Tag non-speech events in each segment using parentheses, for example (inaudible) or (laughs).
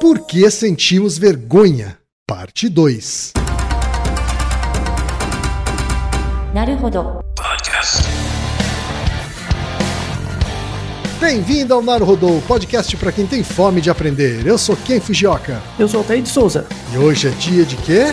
Por que sentimos vergonha? Parte 2. Naruhodo. Bem-vindo ao Naruhodô, podcast para quem tem fome de aprender. Eu sou Ken Fujioka. Eu sou o Altair de Souza. E hoje é dia de quê?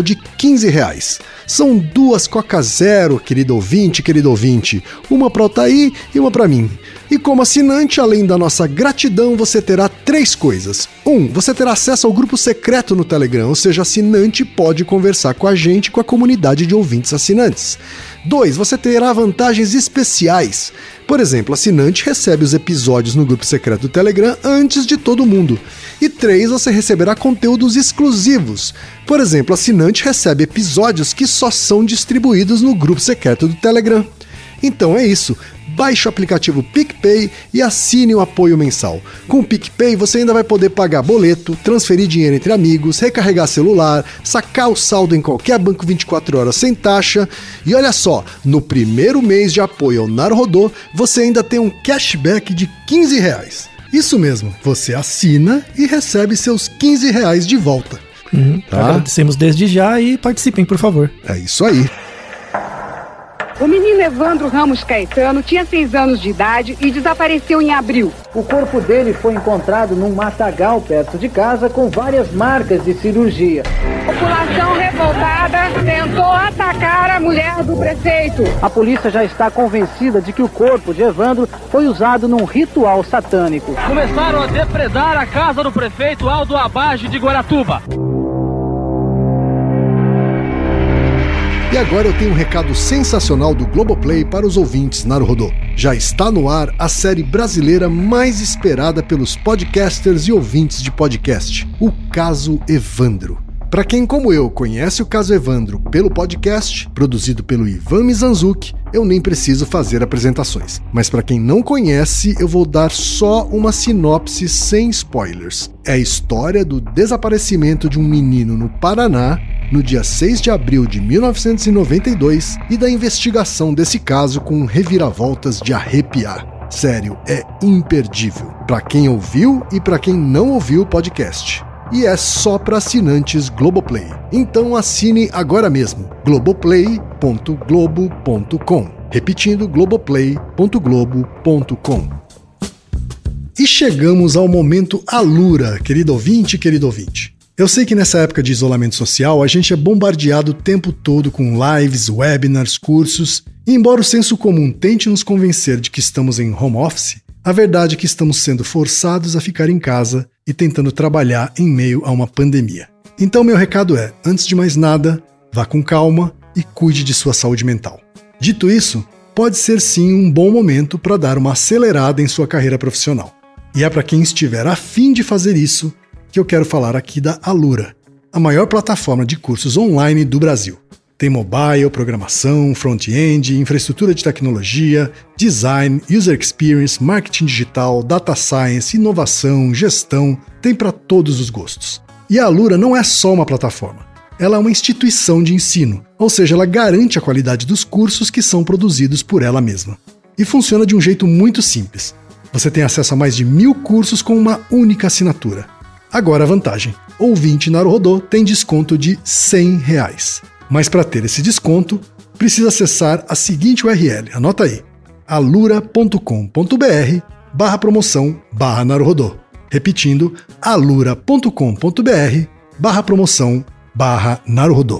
de 15 reais. São duas Coca Zero, querido ouvinte, querido ouvinte. Uma para Altair e uma para mim. E como assinante, além da nossa gratidão, você terá três coisas. Um, você terá acesso ao grupo secreto no Telegram, ou seja, assinante pode conversar com a gente com a comunidade de ouvintes assinantes. 2. Você terá vantagens especiais. Por exemplo, assinante recebe os episódios no grupo secreto do Telegram antes de todo mundo. E 3. Você receberá conteúdos exclusivos. Por exemplo, assinante recebe episódios que só são distribuídos no grupo secreto do Telegram. Então é isso. Baixe o aplicativo PicPay e assine o apoio mensal. Com o PicPay você ainda vai poder pagar boleto, transferir dinheiro entre amigos, recarregar celular, sacar o saldo em qualquer banco 24 horas sem taxa. E olha só, no primeiro mês de apoio ao Narodô, você ainda tem um cashback de 15 reais. Isso mesmo, você assina e recebe seus 15 reais de volta. Uhum. Tá. Agradecemos desde já e participem, por favor. É isso aí. O menino Evandro Ramos Caetano tinha seis anos de idade e desapareceu em abril. O corpo dele foi encontrado num matagal perto de casa com várias marcas de cirurgia. População revoltada tentou atacar a mulher do prefeito. A polícia já está convencida de que o corpo de Evandro foi usado num ritual satânico. Começaram a depredar a casa do prefeito Aldo Abage de Guaratuba. E agora eu tenho um recado sensacional do Globoplay para os ouvintes Naruhodô. Já está no ar a série brasileira mais esperada pelos podcasters e ouvintes de podcast, o Caso Evandro. Para quem, como eu, conhece o caso Evandro pelo podcast, produzido pelo Ivan Mizanzuki, eu nem preciso fazer apresentações. Mas para quem não conhece, eu vou dar só uma sinopse sem spoilers. É a história do desaparecimento de um menino no Paraná no dia 6 de abril de 1992 e da investigação desse caso com reviravoltas de arrepiar. Sério, é imperdível. Para quem ouviu e para quem não ouviu o podcast e é só para assinantes Globoplay. Então assine agora mesmo globoplay.globo.com. Repetindo globoplay.globo.com. E chegamos ao momento Alura, querido ouvinte, querido ouvinte. Eu sei que nessa época de isolamento social a gente é bombardeado o tempo todo com lives, webinars, cursos, e embora o senso comum tente nos convencer de que estamos em home office, a verdade é que estamos sendo forçados a ficar em casa e tentando trabalhar em meio a uma pandemia. Então, meu recado é: antes de mais nada, vá com calma e cuide de sua saúde mental. Dito isso, pode ser sim um bom momento para dar uma acelerada em sua carreira profissional. E é para quem estiver afim de fazer isso que eu quero falar aqui da Alura, a maior plataforma de cursos online do Brasil. Tem mobile, programação, front-end, infraestrutura de tecnologia, design, user experience, marketing digital, data science, inovação, gestão, tem para todos os gostos. E a Alura não é só uma plataforma. Ela é uma instituição de ensino, ou seja, ela garante a qualidade dos cursos que são produzidos por ela mesma. E funciona de um jeito muito simples. Você tem acesso a mais de mil cursos com uma única assinatura. Agora a vantagem: ouvinte Naruhodô tem desconto de 100 reais. Mas para ter esse desconto, precisa acessar a seguinte URL, anota aí, alura.com.br barra promoção barra Naruhodô. Repetindo, alura.com.br barra promoção barra Naruhodô.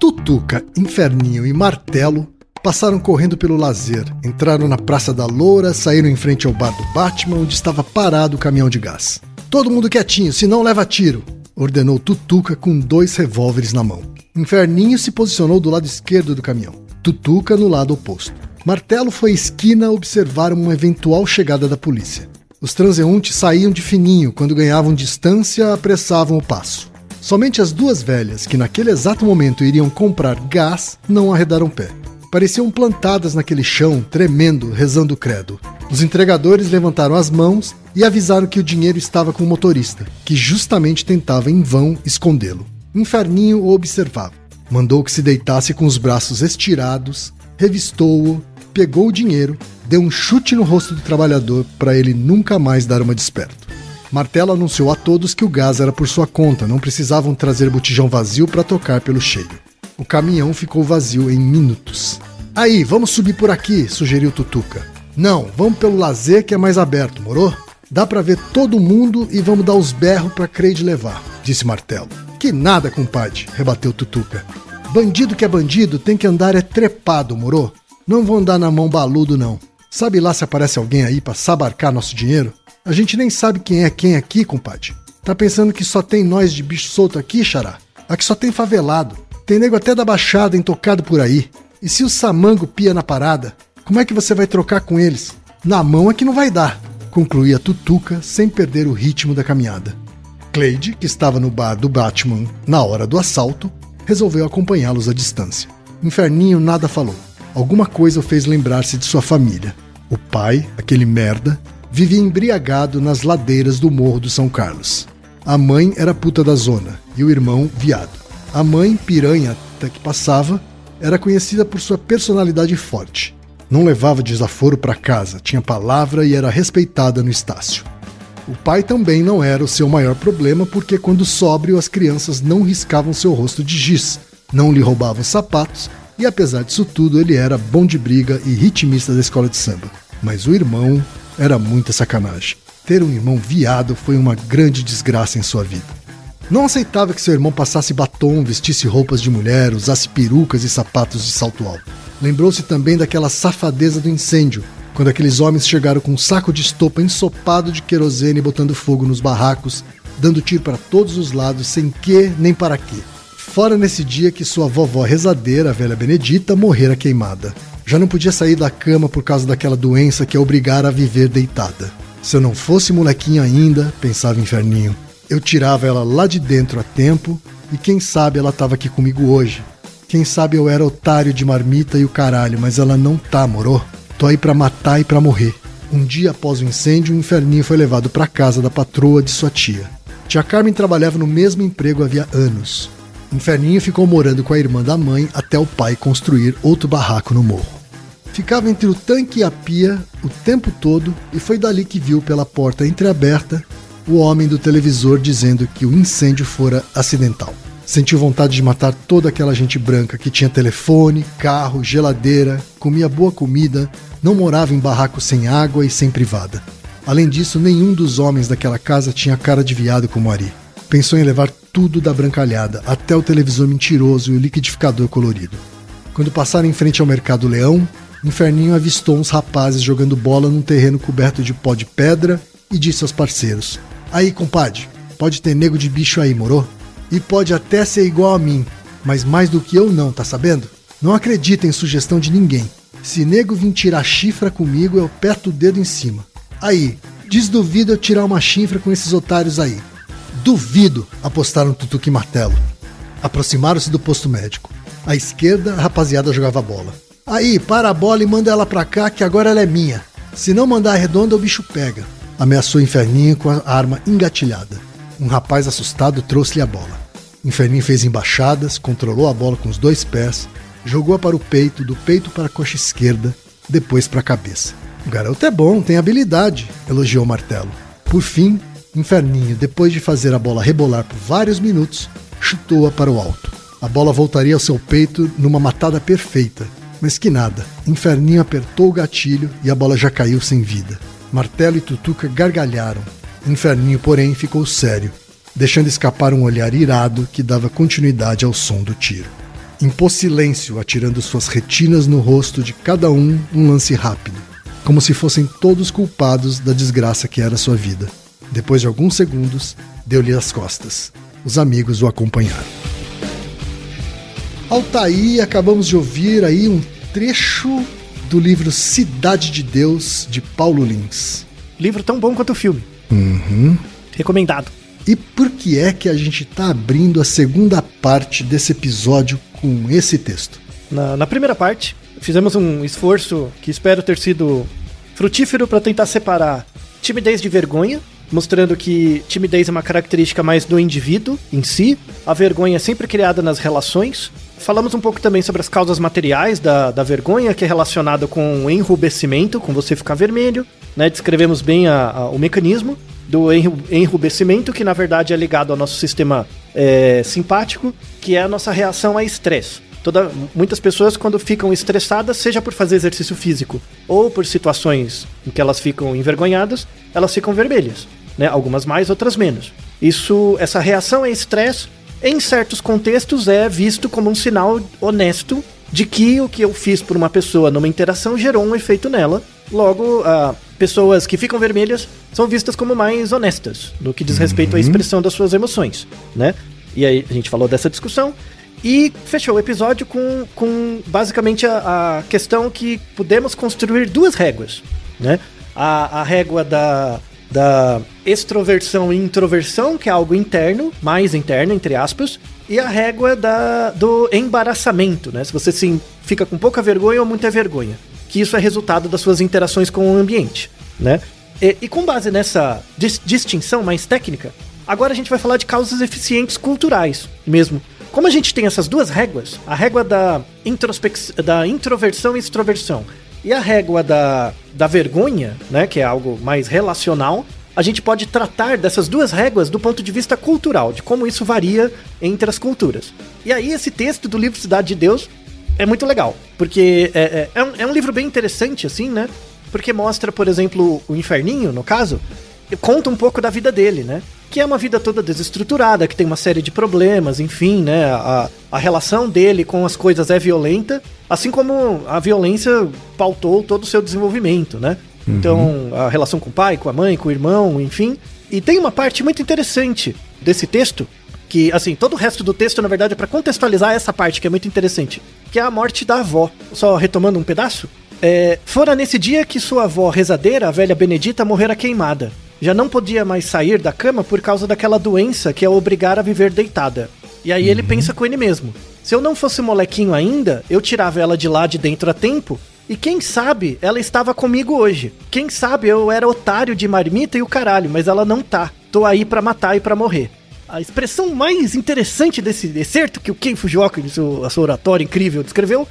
Tutuca, Inferninho e Martelo passaram correndo pelo lazer, entraram na Praça da Loura, saíram em frente ao bar do Batman, onde estava parado o caminhão de gás. Todo mundo quietinho, senão leva tiro, ordenou Tutuca com dois revólveres na mão. Inferninho se posicionou do lado esquerdo do caminhão, Tutuca no lado oposto. Martelo foi à esquina observar uma eventual chegada da polícia. Os transeuntes saíam de fininho, quando ganhavam distância, apressavam o passo. Somente as duas velhas, que naquele exato momento iriam comprar gás, não arredaram pé. Pareciam plantadas naquele chão, tremendo, rezando o credo. Os entregadores levantaram as mãos e avisaram que o dinheiro estava com o motorista, que justamente tentava em vão escondê-lo. Inferninho o observava. Mandou que se deitasse com os braços estirados, revistou-o, pegou o dinheiro, deu um chute no rosto do trabalhador para ele nunca mais dar uma desperto. Martelo anunciou a todos que o gás era por sua conta, não precisavam trazer botijão vazio para tocar pelo cheio. O caminhão ficou vazio em minutos. Aí, vamos subir por aqui, sugeriu Tutuca. Não, vamos pelo lazer que é mais aberto, morou? Dá para ver todo mundo e vamos dar os berros pra Creide levar, disse Martelo. Que nada, compadre, rebateu Tutuca. Bandido que é bandido tem que andar é trepado, morou? Não vou andar na mão baludo, não. Sabe lá se aparece alguém aí pra sabarcar nosso dinheiro? A gente nem sabe quem é quem aqui, compadre. Tá pensando que só tem nós de bicho solto aqui, xará? Aqui só tem favelado. Tem nego até da baixada intocado por aí. E se o samango pia na parada, como é que você vai trocar com eles? Na mão é que não vai dar, concluía Tutuca sem perder o ritmo da caminhada. Cleide, que estava no bar do Batman na hora do assalto, resolveu acompanhá-los à distância. Inferninho nada falou. Alguma coisa o fez lembrar-se de sua família. O pai, aquele merda, vivia embriagado nas ladeiras do Morro do São Carlos. A mãe era puta da zona e o irmão viado. A mãe, piranha até que passava, era conhecida por sua personalidade forte. Não levava desaforo para casa, tinha palavra e era respeitada no Estácio. O pai também não era o seu maior problema, porque quando sóbrio as crianças não riscavam seu rosto de giz, não lhe roubavam sapatos e apesar disso tudo ele era bom de briga e ritmista da escola de samba. Mas o irmão era muita sacanagem. Ter um irmão viado foi uma grande desgraça em sua vida. Não aceitava que seu irmão passasse batom, vestisse roupas de mulher, usasse perucas e sapatos de salto alto. Lembrou-se também daquela safadeza do incêndio, quando aqueles homens chegaram com um saco de estopa ensopado de querosene botando fogo nos barracos, dando tiro para todos os lados, sem que nem para quê. Fora nesse dia que sua vovó rezadeira, a velha Benedita, morrera queimada. Já não podia sair da cama por causa daquela doença que a obrigara a viver deitada. Se eu não fosse molequinho ainda, pensava Inferninho, eu tirava ela lá de dentro a tempo e quem sabe ela tava aqui comigo hoje. Quem sabe eu era otário de marmita e o caralho, mas ela não tá, moro? Tô aí pra matar e pra morrer. Um dia após o incêndio, o inferninho foi levado para casa da patroa de sua tia. Tia Carmen trabalhava no mesmo emprego havia anos. Inferninho ficou morando com a irmã da mãe até o pai construir outro barraco no morro. Ficava entre o tanque e a pia o tempo todo e foi dali que viu pela porta entreaberta o homem do televisor dizendo que o incêndio fora acidental. Sentiu vontade de matar toda aquela gente branca que tinha telefone, carro, geladeira, comia boa comida, não morava em barraco sem água e sem privada. Além disso, nenhum dos homens daquela casa tinha cara de viado como Ari. Pensou em levar tudo da brancalhada, até o televisor mentiroso e o liquidificador colorido. Quando passaram em frente ao Mercado Leão, Inferninho avistou uns rapazes jogando bola num terreno coberto de pó de pedra e disse aos parceiros: Aí, compadre, pode ter nego de bicho aí, morou? E pode até ser igual a mim, mas mais do que eu não, tá sabendo? Não acredita em sugestão de ninguém. Se nego vir tirar chifra comigo, eu aperto o dedo em cima. Aí, desduvido eu tirar uma chifra com esses otários aí. Duvido, apostaram Tutuque e Martelo. Aproximaram-se do posto médico. À esquerda, a rapaziada jogava bola. Aí, para a bola e manda ela pra cá, que agora ela é minha. Se não mandar redonda, o bicho pega. Ameaçou Inferninho com a arma engatilhada. Um rapaz assustado trouxe-lhe a bola. Inferninho fez embaixadas, controlou a bola com os dois pés, jogou-a para o peito, do peito para a coxa esquerda, depois para a cabeça. O garoto é bom, tem habilidade, elogiou Martelo. Por fim, Inferninho, depois de fazer a bola rebolar por vários minutos, chutou-a para o alto. A bola voltaria ao seu peito numa matada perfeita, mas que nada. Inferninho apertou o gatilho e a bola já caiu sem vida. Martelo e Tutuca gargalharam. Inferninho, porém, ficou sério, deixando escapar um olhar irado que dava continuidade ao som do tiro. Impôs silêncio, atirando suas retinas no rosto de cada um um lance rápido, como se fossem todos culpados da desgraça que era sua vida. Depois de alguns segundos, deu-lhe as costas. Os amigos o acompanharam. Altaí, acabamos de ouvir aí um trecho do livro Cidade de Deus, de Paulo Lins. Livro tão bom quanto o filme. Uhum. Recomendado. E por que é que a gente está abrindo a segunda parte desse episódio com esse texto? Na, na primeira parte, fizemos um esforço que espero ter sido frutífero para tentar separar timidez de vergonha, mostrando que timidez é uma característica mais do indivíduo em si, a vergonha é sempre criada nas relações. Falamos um pouco também sobre as causas materiais da, da vergonha, que é relacionada com o enrubescimento, com você ficar vermelho. Né? Descrevemos bem a, a, o mecanismo do enru, enrubescimento, que na verdade é ligado ao nosso sistema é, simpático, que é a nossa reação a estresse. Toda, muitas pessoas, quando ficam estressadas, seja por fazer exercício físico ou por situações em que elas ficam envergonhadas, elas ficam vermelhas. Né? Algumas mais, outras menos. Isso, essa reação a estresse, em certos contextos, é visto como um sinal honesto de que o que eu fiz por uma pessoa numa interação gerou um efeito nela. Logo, uh, pessoas que ficam vermelhas são vistas como mais honestas no que diz respeito à Uhum. expressão das suas emoções, né? E aí a gente falou dessa discussão e fechou o episódio com, com basicamente a, a questão que podemos construir duas réguas, né? A, a régua da, da extroversão e introversão, que é algo interno, mais interno, entre aspas, e a régua da, do embaraçamento, né? Se você sim, fica com pouca vergonha ou muita vergonha. Que isso é resultado das suas interações com o ambiente, né? E, e com base nessa dis- distinção mais técnica, agora a gente vai falar de causas eficientes culturais mesmo. Como a gente tem essas duas réguas, a régua da, da introversão e extroversão e a régua da, da vergonha, né, que é algo mais relacional, a gente pode tratar dessas duas réguas do ponto de vista cultural, de como isso varia entre as culturas. E aí esse texto do livro Cidade de Deus é muito legal, porque é, é, é um, é um livro bem interessante, assim, né? Porque mostra, por exemplo, o Inferninho, no caso, conta um pouco da vida dele, né? Que é uma vida toda desestruturada, que tem uma série de problemas, enfim, né? A, a relação dele com as coisas é violenta, assim como a violência pautou todo o seu desenvolvimento, né? Então, a relação com o pai, com a mãe, com o irmão, enfim. E tem uma parte muito interessante desse texto, que, assim, todo o resto do texto, na verdade, é pra contextualizar essa parte, que é muito interessante, que é a morte da avó. Só retomando um pedaço. É, fora nesse dia que sua avó rezadeira, a velha Benedita, morrera queimada. Já não podia mais sair da cama por causa daquela doença que a obrigara a viver deitada. E aí ele pensa com ele mesmo: se eu não fosse molequinho ainda, eu tirava ela de lá de dentro a tempo. E quem sabe ela estava comigo hoje. Quem sabe eu era otário de marmita e o caralho, mas ela não tá. Tô aí pra matar e pra morrer. A expressão mais interessante desse excerto que o Ken Fujioka, em seu, a sua oratória incrível, descreveu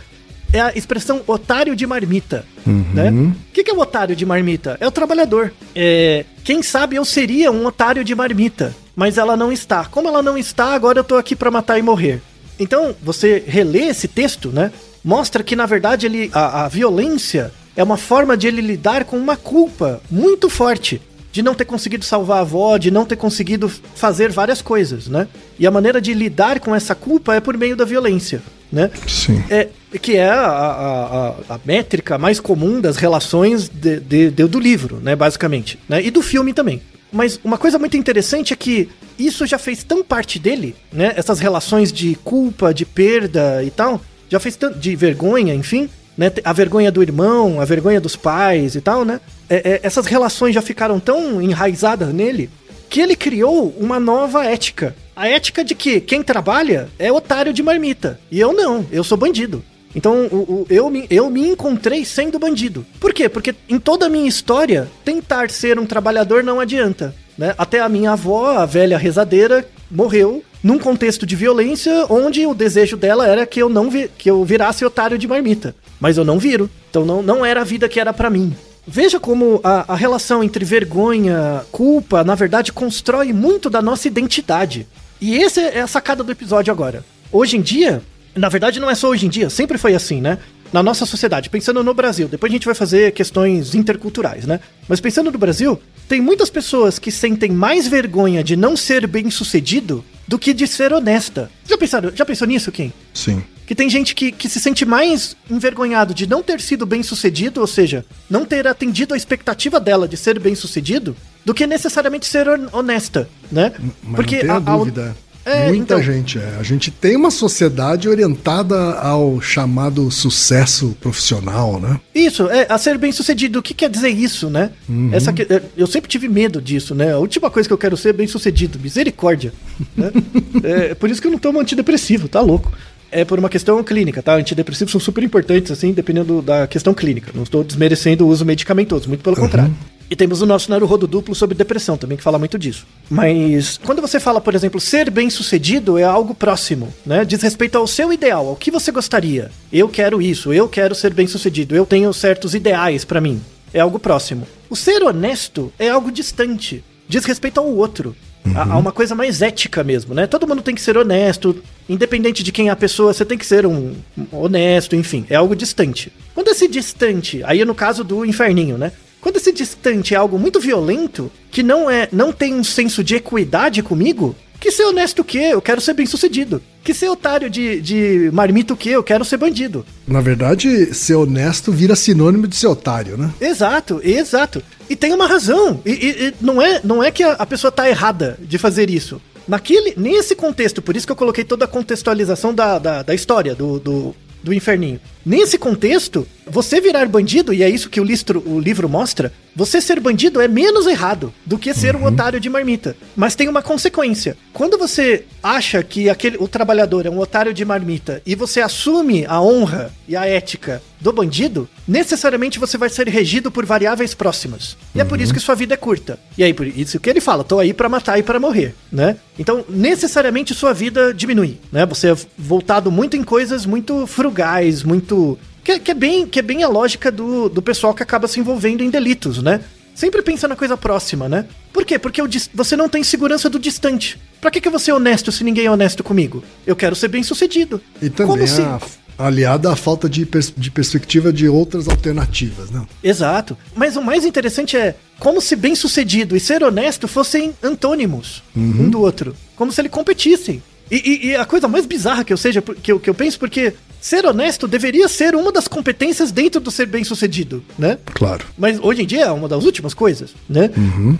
é a expressão otário de marmita. Né? O que, que é o otário de marmita? É o trabalhador. É, quem sabe eu seria um otário de marmita, mas ela não está. Como ela não está, agora eu tô aqui pra matar e morrer. Então, você relê esse texto, né? Mostra que, na verdade, ele, a, a violência é uma forma de ele lidar com uma culpa muito forte de não ter conseguido salvar a avó, de não ter conseguido fazer várias coisas, né? E a maneira de lidar com essa culpa é por meio da violência, né? Sim. É, que é a, a, a, métrica mais comum das relações de, de- de- do livro, né, basicamente, né, e do filme também. Mas uma coisa muito interessante é que isso já fez tão parte dele, né, essas relações de culpa, de perda e tal, já fez tanto, de vergonha, enfim, né, a vergonha do irmão, a vergonha dos pais e tal, né, é- é- essas relações já ficaram tão enraizadas nele que ele criou uma nova ética. A ética de que quem trabalha é otário de marmita. E eu não, eu sou bandido. Então o, o- eu, me, eu me encontrei sendo bandido. Por quê? Porque em toda a minha história, tentar ser um trabalhador não adianta. Né? Até a minha avó, a velha rezadeira, morreu num contexto de violência onde o desejo dela era que eu não vi, que eu virasse otário de marmita. Mas eu não viro. Então não, não era a vida que era pra mim. Veja como a, a relação entre vergonha, culpa, na verdade, constrói muito da nossa identidade. E essa é a sacada do episódio agora. Hoje em dia, na verdade não é só hoje em dia, sempre foi assim, né? Na nossa sociedade, pensando no Brasil, depois a gente vai fazer questões interculturais, né? Mas pensando no Brasil, tem muitas pessoas que sentem mais vergonha de não ser bem sucedido do que de ser honesta. Já pensaram, já pensou nisso, Kim? Sim. Que tem gente que, que se sente mais envergonhado de não ter sido bem sucedido, ou seja, não ter atendido a expectativa dela de ser bem sucedido, do que necessariamente ser hon- honesta, né? Mas não tenha a- a- dúvida. É, Muita então- gente é. A gente tem uma sociedade orientada ao chamado sucesso profissional, né? Isso, é, a ser bem sucedido. O que quer dizer isso, né? Essa que- é, eu sempre tive medo disso, né? A última coisa que eu quero ser é bem sucedido. Misericórdia. né? (laughs) é por isso que eu não tomo antidepressivo, tá louco. É por uma questão clínica, tá? Antidepressivos são super importantes, assim, dependendo da questão clínica. Não estou desmerecendo o uso medicamentoso, muito pelo contrário. E temos o nosso Naruhodo duplo sobre depressão também, que fala muito disso. Mas quando você fala, por exemplo, ser bem sucedido é algo próximo, né? Diz respeito ao seu ideal, ao que você gostaria. Eu quero isso, eu quero ser bem sucedido, eu tenho certos ideais pra mim. É algo próximo. O ser honesto é algo distante. Diz respeito ao outro. A, a uma coisa mais ética mesmo, né? Todo mundo tem que ser honesto, independente de quem é a pessoa, você tem que ser um honesto, enfim, é algo distante. Quando esse distante, aí no caso do inferninho, né? Quando esse distante é algo muito violento, que não é, não tem um senso de equidade comigo, que ser honesto o quê? Eu quero ser bem sucedido. Que ser otário de, de marmita o quê? Eu quero ser bandido. Na verdade, ser honesto vira sinônimo de ser otário, né? Exato, exato. E tem uma razão. E, e- e não, é, não é que a, a pessoa tá errada de fazer isso. Naquele, nesse contexto, por isso que eu coloquei toda a contextualização da, da, da história do, do, do inferninho. Nesse contexto, você virar bandido, e é isso que o, listro, o livro mostra, você ser bandido é menos errado do que ser um otário de marmita. Mas tem uma consequência. Quando você acha que aquele, o trabalhador é um otário de marmita e você assume a honra e a ética do bandido, necessariamente você vai ser regido por variáveis próximas. E é por isso que sua vida é curta. E aí, por isso que ele fala, tô aí pra matar e pra morrer, né? Então, necessariamente sua vida diminui, né? Você é voltado muito em coisas muito frugais, muito... Que, que é, bem, que é bem a lógica do, do pessoal que acaba se envolvendo em delitos, né? Sempre pensa na coisa próxima, né? Por quê? Porque você não tem segurança do distante. Pra que, que eu vou ser honesto se ninguém é honesto comigo? Eu quero ser bem sucedido. E também Como se- a, aliada à falta de, pers- de perspectiva de outras alternativas, né? Exato. Mas o mais interessante é como se bem sucedido e ser honesto fossem antônimos um do outro. Como se eles competissem. E, e- e a coisa mais bizarra que eu seja, que eu, que eu penso, porque ser honesto deveria ser uma das competências dentro do ser bem sucedido, né? Claro. Mas hoje em dia é uma das últimas coisas, né?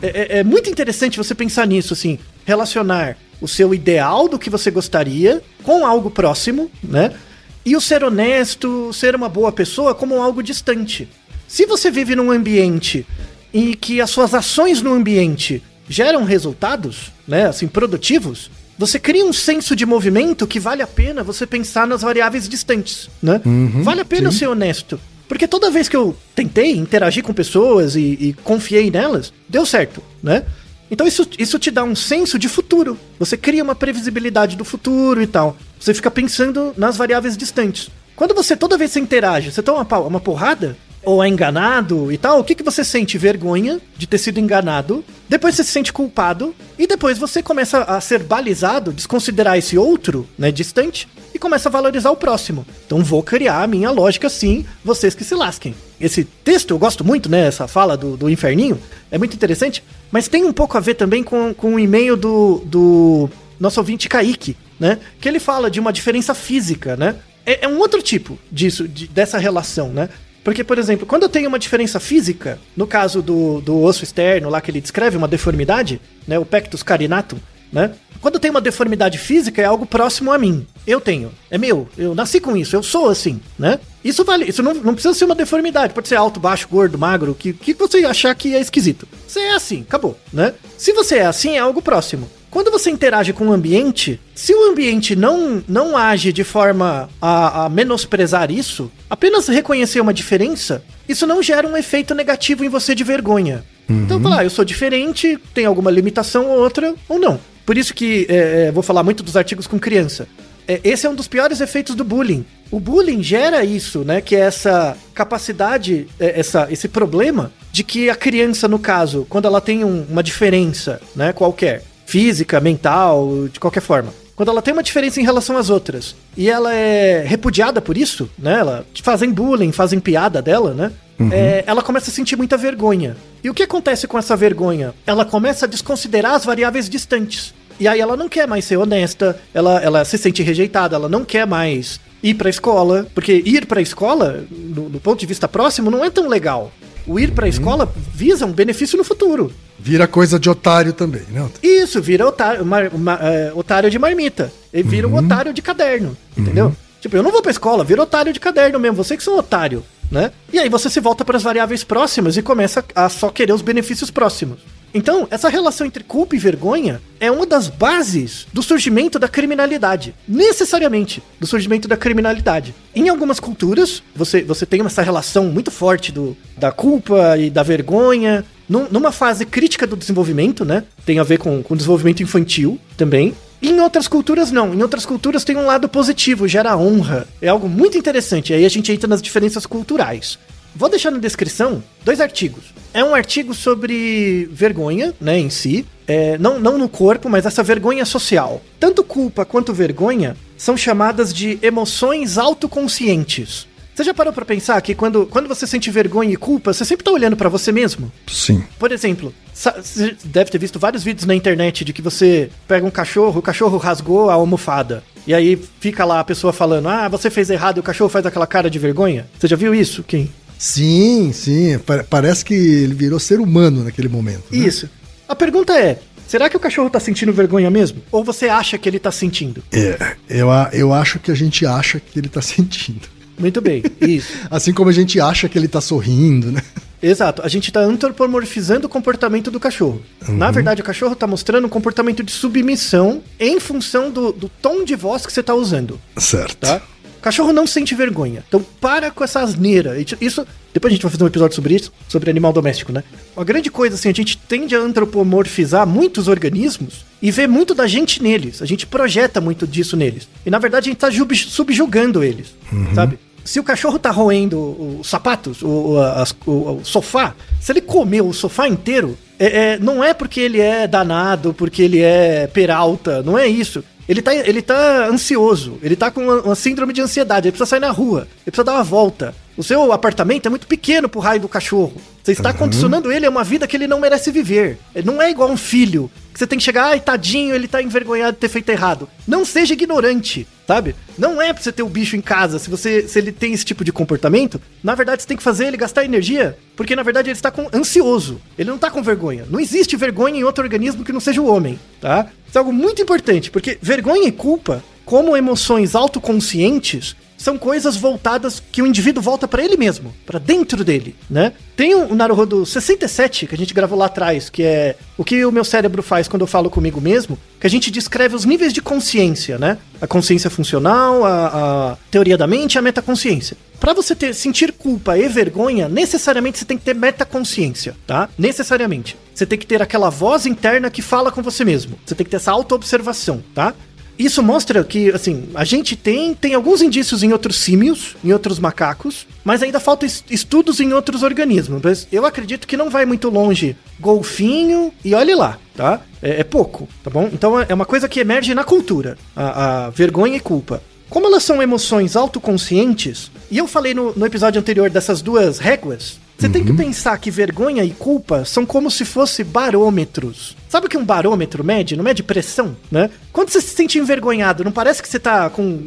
É, é- é muito interessante você pensar nisso, assim, relacionar o seu ideal do que você gostaria com algo próximo, né? E o ser honesto, ser uma boa pessoa como algo distante. Se você vive num ambiente em que as suas ações no ambiente geram resultados, né, assim, produtivos, você cria um senso de movimento que vale a pena você pensar nas variáveis distantes, né? vale a pena eu ser honesto. Porque toda vez que eu tentei interagir com pessoas e, e confiei nelas, deu certo, né? Então isso, isso te dá um senso de futuro. Você cria uma previsibilidade do futuro e tal. Você fica pensando nas variáveis distantes. Quando você, toda vez que você interage, você toma uma, pau- uma porrada, ou é enganado e tal, o que, que você sente? Vergonha de ter sido enganado. Depois você se sente culpado. E depois você começa a ser balizado, desconsiderar esse outro, né, distante, e começa a valorizar o próximo. Então vou criar a minha lógica assim, vocês que se lasquem. Esse texto eu gosto muito, né? Essa fala do, do inferninho. É muito interessante. Mas tem um pouco a ver também com, com o e-mail do, do nosso ouvinte Kaique, né? Que ele fala de uma diferença física, né? É, é um outro tipo disso, de- dessa relação, né? Porque, por exemplo, quando eu tenho uma diferença física, no caso do, do osso externo lá que ele descreve, uma deformidade, né? O pectus carinatum, né? Quando eu tenho uma deformidade física, é algo próximo a mim. Eu tenho. É meu. Eu nasci com isso. Eu sou assim, né? Isso vale. Isso não, não precisa ser uma deformidade. Pode ser alto, baixo, gordo, magro. O que, que você achar que é esquisito. Você é assim. Acabou, né? Se você é assim, é algo próximo. Quando você interage com o ambiente, se o ambiente não, não age de forma a, a menosprezar isso, apenas reconhecer uma diferença, isso não gera um efeito negativo em você de vergonha. Então, falar, ah, eu sou diferente, tem alguma limitação ou outra, ou não. Por isso que é, é, vou falar muito dos artigos com criança. É, esse é um dos piores efeitos do bullying. O bullying gera isso, né? Que é essa capacidade, é, essa, esse problema de que a criança, no caso, quando ela tem um- uma diferença, né, qualquer, física, mental, de qualquer forma, quando ela tem uma diferença em relação às outras e ela é repudiada por isso, né? Ela fazem bullying, fazem piada dela, né? é, ela começa a sentir muita vergonha. E o que acontece com essa vergonha? Ela começa a desconsiderar as variáveis distantes. E aí ela não quer mais ser honesta, ela, ela se sente rejeitada, ela não quer mais ir pra escola, porque ir pra escola, do, do ponto de vista próximo, não é tão legal. O ir pra escola visa um benefício no futuro. Vira coisa de otário também, né? Isso, vira otário, mar- ma- é, otário de marmita. Ele vira um otário de caderno, entendeu? Tipo, eu não vou pra escola, vira otário de caderno mesmo, você que são otário, né? E aí você se volta para as variáveis próximas e começa a só querer os benefícios próximos. Então, essa relação entre culpa e vergonha é uma das bases do surgimento da criminalidade. Necessariamente, do surgimento da criminalidade. Em algumas culturas, você, você tem essa relação muito forte do, da culpa e da vergonha, num- numa fase crítica do desenvolvimento, né? Tem a ver com, com o desenvolvimento infantil também. Em outras culturas, não. Em outras culturas tem um lado positivo, gera honra. É algo muito interessante. Aí a gente entra nas diferenças culturais. Vou deixar na descrição dois artigos. É um artigo sobre vergonha, né, em si. É, não, não no corpo, mas essa vergonha social. Tanto culpa quanto vergonha são chamadas de emoções autoconscientes. Você já parou pra pensar que quando, quando você sente vergonha e culpa, você sempre tá olhando pra você mesmo? Sim. Por exemplo, você deve ter visto vários vídeos na internet de que você pega um cachorro, o cachorro rasgou a almofada. E aí fica lá a pessoa falando: Ah, você fez errado e o cachorro faz aquela cara de vergonha. Você já viu isso, Kim? Sim, sim. Pa- Parece que ele virou ser humano naquele momento. né? Isso. A pergunta é: será que o cachorro tá sentindo vergonha mesmo? Ou você acha que ele tá sentindo? É, eu, eu acho que a gente acha que ele tá (laughs) sentindo. Muito bem, isso. (laughs) Assim como a gente acha que ele tá sorrindo, né? Exato, a gente tá antropomorfizando o comportamento do cachorro. Na verdade, o cachorro tá mostrando um comportamento de submissão em função do, do tom de voz que você tá usando. Certo. tá? Cachorro não sente vergonha. Então para com essa asneira. Isso, depois a gente vai fazer um episódio sobre isso, sobre animal doméstico, né? Uma grande coisa assim, a gente tende a antropomorfizar muitos organismos e ver muito da gente neles. A gente projeta muito disso neles. E na verdade a gente tá subjugando eles, sabe? Se o cachorro tá roendo os sapatos, o, o- as- o- o sofá, se ele comeu o sofá inteiro, é- é- não é porque ele é danado, porque ele é peralta, não é isso. Ele tá, ele tá ansioso, ele tá com uma, uma síndrome de ansiedade, ele precisa sair na rua, ele precisa dar uma volta. O seu apartamento é muito pequeno pro raio do cachorro. Você está condicionando ele a uma vida que ele não merece viver. Ele Não é igual um filho, você tem que chegar, ai, tadinho, ele tá envergonhado de ter feito errado. Não seja ignorante, sabe? Não é pra você ter o bicho em casa, se você se ele tem esse tipo de comportamento, na verdade você tem que fazer ele gastar energia, porque na verdade ele está com ansioso. Ele não tá com vergonha. Não existe vergonha em outro organismo que não seja o homem, tá? Isso é algo muito importante, porque vergonha e culpa, como emoções autoconscientes, são coisas voltadas que o indivíduo volta pra ele mesmo, pra dentro dele, né? Tem o Naruhodo 67 que a gente gravou lá atrás, que é o que o meu cérebro faz quando eu falo comigo mesmo, que a gente descreve os níveis de consciência, né? A consciência funcional, a, a teoria da mente a metaconsciência. Pra você ter, sentir culpa e vergonha, necessariamente você tem que ter metaconsciência, tá? Necessariamente. Você tem que ter aquela voz interna que fala com você mesmo. Você tem que ter essa auto-observação, tá? Isso mostra que, assim, a gente tem, tem alguns indícios em outros símios, em outros macacos, mas ainda falta es- estudos em outros organismos. Mas eu acredito que não vai muito longe golfinho e olhe lá, tá? É, é pouco, tá bom? Então é uma coisa que emerge na cultura, a, a vergonha e culpa. Como elas são emoções autoconscientes, e eu falei no, no episódio anterior dessas duas réguas, você tem que pensar que vergonha e culpa são como se fossem barômetros. Sabe o que um barômetro mede? Não mede pressão, né? Quando você se sente envergonhado, não parece que você tá com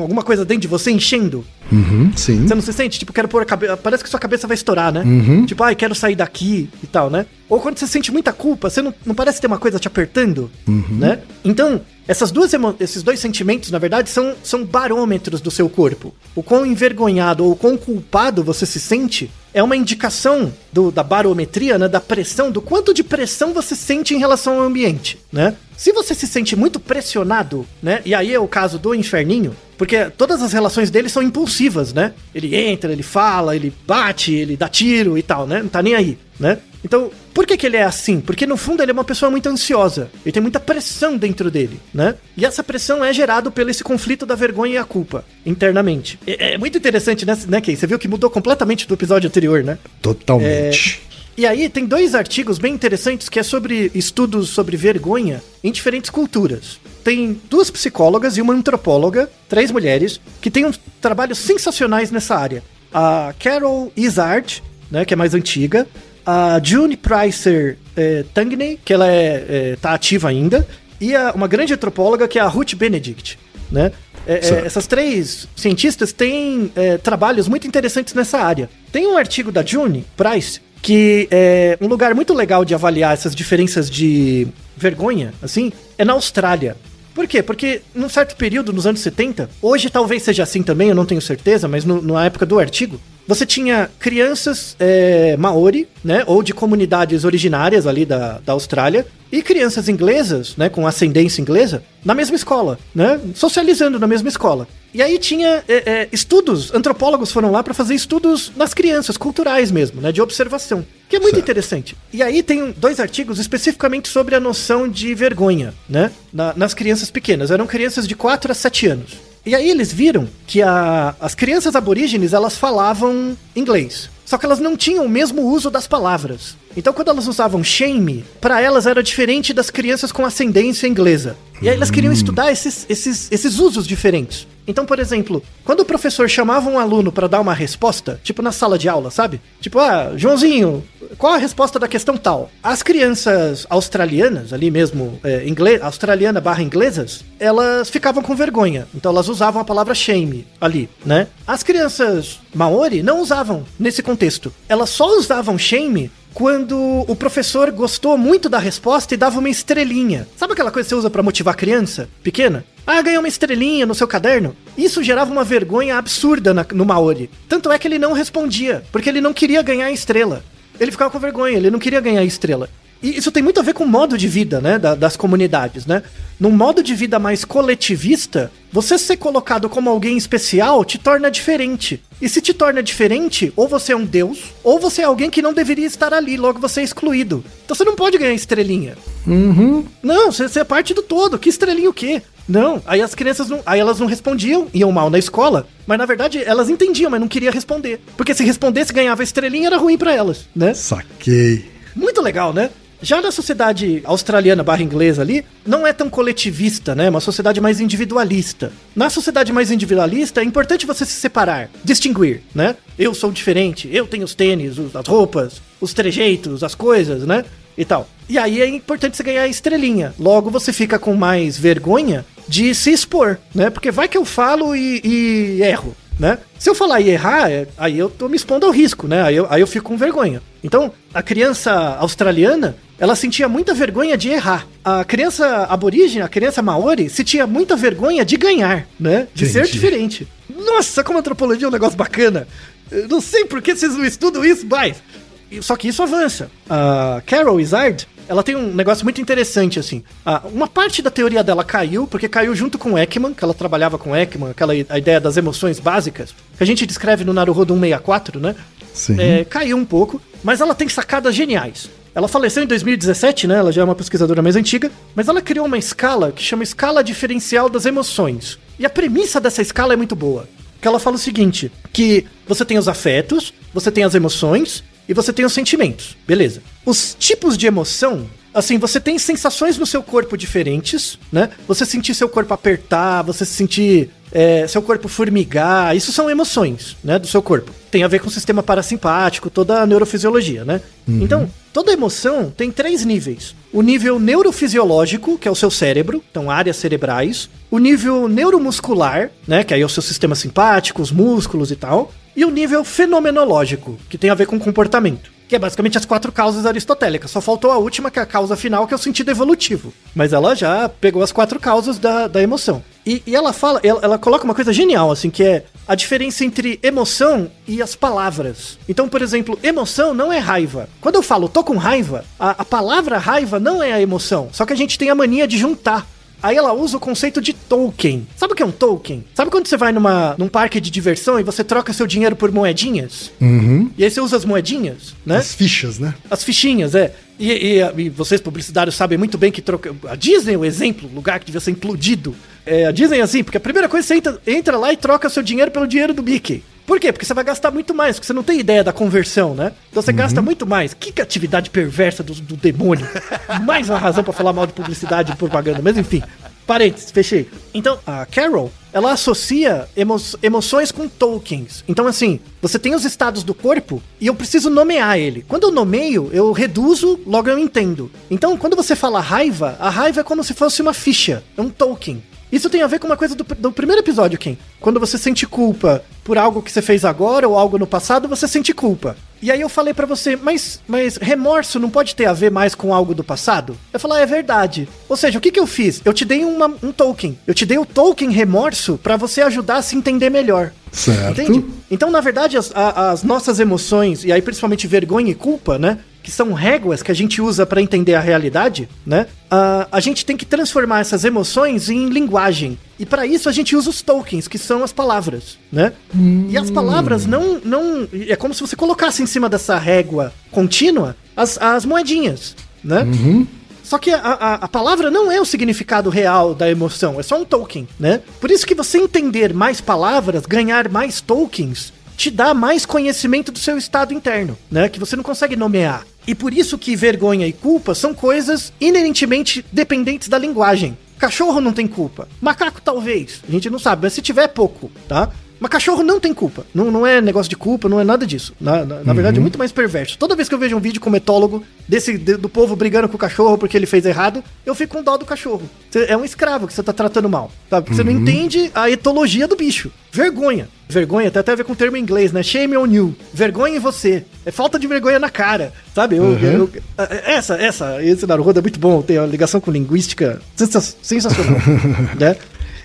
alguma coisa dentro de você enchendo? Uhum, sim. Você não se sente? Tipo, quero pôr a cabeça. Parece que sua cabeça vai estourar, né? Uhum. Tipo, ai, quero sair daqui e tal, né? Ou quando você sente muita culpa, você não, não parece ter uma coisa te apertando, né? Então, essas duas esses dois sentimentos, na verdade, são, são barômetros do seu corpo. O quão envergonhado ou o quão culpado você se sente é uma indicação do- da barometria, né? Da pressão, do quanto de pressão você sente em relação ao ambiente, né? Se você se sente muito pressionado, né? E aí é o caso do inferninho, porque todas as relações dele são impulsivas, né? Ele entra, ele fala, ele bate, ele dá tiro e tal, né? Não tá nem aí, né? Então, por que, que ele é assim? Porque no fundo ele é uma pessoa muito ansiosa. Ele tem muita pressão dentro dele, né? E essa pressão é gerada pelo esse conflito da vergonha e a culpa, internamente. É, é muito interessante, né, né, Kay? Você viu que mudou completamente do episódio anterior, né? Totalmente. E aí tem dois artigos bem interessantes que é sobre estudos sobre vergonha em diferentes culturas. Tem duas psicólogas e uma antropóloga, três mulheres, que têm uns trabalhos sensacionais nessa área. A Carol Izard, né, que é mais antiga, a June Pricer eh, Tangney, que ela é, é, tá ativa ainda, e a- uma grande antropóloga que é a Ruth Benedict, né? É, é, essas três cientistas têm é, trabalhos muito interessantes nessa área. Tem um artigo da June Price que é um lugar muito legal de avaliar essas diferenças de vergonha, assim, é na Austrália. Por quê? Porque num certo período, nos anos 70, hoje talvez seja assim também, eu não tenho certeza, mas no, na época do artigo, você tinha crianças é, maori, né, ou de comunidades originárias ali da, da Austrália, e crianças inglesas, né, com ascendência inglesa, na mesma escola, né, socializando na mesma escola. E aí tinha é, é, estudos, antropólogos foram lá para fazer estudos nas crianças, culturais mesmo, né, de observação, que é muito Certo. interessante. E aí tem dois artigos especificamente sobre a noção de vergonha, né, na- nas crianças pequenas. Eram crianças de 4 a 7 anos. E aí eles viram que a- as crianças aborígenes elas falavam inglês. Só que elas não tinham o mesmo uso das palavras. Então quando elas usavam shame, para elas era diferente das crianças com ascendência inglesa. E aí elas queriam estudar esses, esses, esses usos diferentes. Então, por exemplo, quando o professor chamava um aluno para dar uma resposta, tipo na sala de aula, sabe? Tipo, ah, Joãozinho, qual a resposta da questão tal? As crianças australianas, ali mesmo, é, ingle- australiana barra inglesas, elas ficavam com vergonha. Então elas usavam a palavra shame ali, né? As crianças maori não usavam nesse contexto. Elas só usavam shame quando o professor gostou muito da resposta e dava uma estrelinha. Sabe aquela coisa que você usa pra motivar criança pequena? Ah, ganhou uma estrelinha no seu caderno. Isso gerava uma vergonha absurda na- no Maori. Tanto é que ele não respondia, porque ele não queria ganhar a estrela. Ele ficava com vergonha, ele não queria ganhar a estrela. E isso tem muito a ver com o modo de vida, né, da- das comunidades, né? Num modo de vida mais coletivista, você ser colocado como alguém especial te torna diferente. E se te torna diferente, ou você é um deus, ou você é alguém que não deveria estar ali, logo você é excluído. Então você não pode ganhar estrelinha. Não, você, você é parte do todo. Que estrelinha o quê? Não. Aí as crianças não. Aí elas não respondiam, iam mal na escola, mas na verdade elas entendiam, mas não queriam responder. Porque se respondesse, ganhava estrelinha, era ruim pra elas, né? Saquei. Muito legal, né? Já na sociedade australiana barra inglesa ali, não é tão coletivista, né? É Uma sociedade mais individualista. Na sociedade mais individualista, é importante você se separar, distinguir, né? Eu sou diferente, eu tenho os tênis, as roupas, os trejeitos, as coisas, né? E tal. E aí é importante você ganhar estrelinha. Logo você fica com mais vergonha de se expor, né? Porque vai que eu falo e, e erro, né? Se eu falar e errar, é- aí eu tô me expondo ao risco, né? Aí eu, aí eu fico com vergonha. Então, a criança australiana, ela sentia muita vergonha de errar. A criança aborígene, a criança maori, sentia muita vergonha de ganhar, né? De ser diferente. Nossa, como a antropologia é um negócio bacana. Eu não sei por que vocês não estudam isso mais. E- Só que isso avança. A Carol Izard, ela tem um negócio muito interessante, assim. Ah, uma parte da teoria dela caiu, porque caiu junto com Ekman, que ela trabalhava com Ekman, aquela a ideia das emoções básicas, que a gente descreve no Naruhodo 164, né? Sim. É, caiu um pouco, mas ela tem sacadas geniais. Ela faleceu em 2017, né? Ela já é uma pesquisadora mais antiga, mas ela criou uma escala que chama escala diferencial das emoções. E a premissa dessa escala é muito boa. Que ela fala o seguinte: que você tem os afetos, você tem as emoções e você tem os sentimentos. Beleza. Os tipos de emoção Assim, você tem sensações no seu corpo diferentes, né? Você sentir seu corpo apertar, você sentir é, seu corpo formigar, isso são emoções, né? Do seu corpo. Tem a ver com o sistema parasimpático, toda a neurofisiologia, né? Então, toda emoção tem três níveis. O nível neurofisiológico, que é o seu cérebro, então áreas cerebrais. O nível neuromuscular, né? Que aí é o seu sistema simpático, os músculos e tal. E o nível fenomenológico, que tem a ver com comportamento. Que é basicamente as quatro causas aristotélicas. Só faltou a última, que é a causa final, que é o sentido evolutivo. Mas ela já pegou as quatro causas da, da emoção. E, e ela fala, ela, ela coloca uma coisa genial, assim, que é a diferença entre emoção e as palavras. Então, por exemplo, emoção não é raiva. Quando eu falo tô com raiva, a, a palavra raiva não é a emoção. Só que a gente tem a mania de juntar. Aí ela usa o conceito de token. Sabe o que é um token? Sabe quando você vai numa, num parque de diversão e você troca seu dinheiro por moedinhas? Uhum. E aí você usa as moedinhas, né? As fichas, né? As fichinhas, é. E, e- e vocês, publicitários, sabem muito bem que troca. A Disney é o exemplo, o lugar que devia ser implodido. É, a Disney é assim, porque a primeira coisa você entra, entra lá e troca seu dinheiro pelo dinheiro do Mickey. Por quê? Porque você vai gastar muito mais, porque você não tem ideia da conversão, né? Então você gasta muito mais. Que, que atividade perversa do, do demônio. (laughs) mais uma razão pra falar mal de publicidade e propaganda, mas enfim. Parênteses, fechei. Então, a Carol, ela associa emo emoções com tokens. Então, assim, você tem os estados do corpo e eu preciso nomear ele. Quando eu nomeio, eu reduzo, logo eu entendo. Então, quando você fala raiva, a raiva é como se fosse uma ficha, é um token. Isso tem a ver com uma coisa do, do primeiro episódio, Ken. Quando você sente culpa por algo que você fez agora ou algo no passado, você sente culpa. E aí eu falei pra você, mas, mas remorso não pode ter a ver mais com algo do passado? Eu falei, ah, é verdade. Ou seja, o que, que eu fiz? Eu te dei uma- um token. Eu te dei o token remorso pra você ajudar a se entender melhor. Certo. Entende? Então, na verdade, as, as nossas emoções, e aí principalmente vergonha e culpa, né? Que são réguas que a gente usa pra entender a realidade, né? ah, a gente tem que transformar essas emoções em linguagem. E pra isso a gente usa os tokens, que são as palavras, né? E as palavras não, não. É como se você colocasse em cima dessa régua contínua as, as moedinhas, né? Só que a, a, a palavra não é o significado real da emoção, é só um token, né? Por isso que você entender mais palavras, ganhar mais tokens, te dá mais conhecimento do seu estado interno, né? Que você não consegue nomear. E por isso que vergonha e culpa são coisas inerentemente dependentes da linguagem. Cachorro não tem culpa. Macaco talvez. A gente não sabe, mas se tiver, é pouco, tá? Mas cachorro não tem culpa. Não, não é negócio de culpa, não é nada disso. Na, na, na verdade, é muito mais perverso. Toda vez que eu vejo um vídeo com um etólogo desse, de- do povo brigando com o cachorro porque ele fez errado, eu fico com dó do cachorro. Você- é um escravo que você tá tratando mal. Sabe? Porque você não entende a etologia do bicho. Vergonha. Vergonha tem até a ver com o termo em inglês, né? Shame on you. Vergonha em você. É falta de vergonha na cara. Sabe? Eu, eu- essa, essa, esse Naruhodo é muito bom. Tem uma ligação com linguística sensa- sensacional. (laughs) né?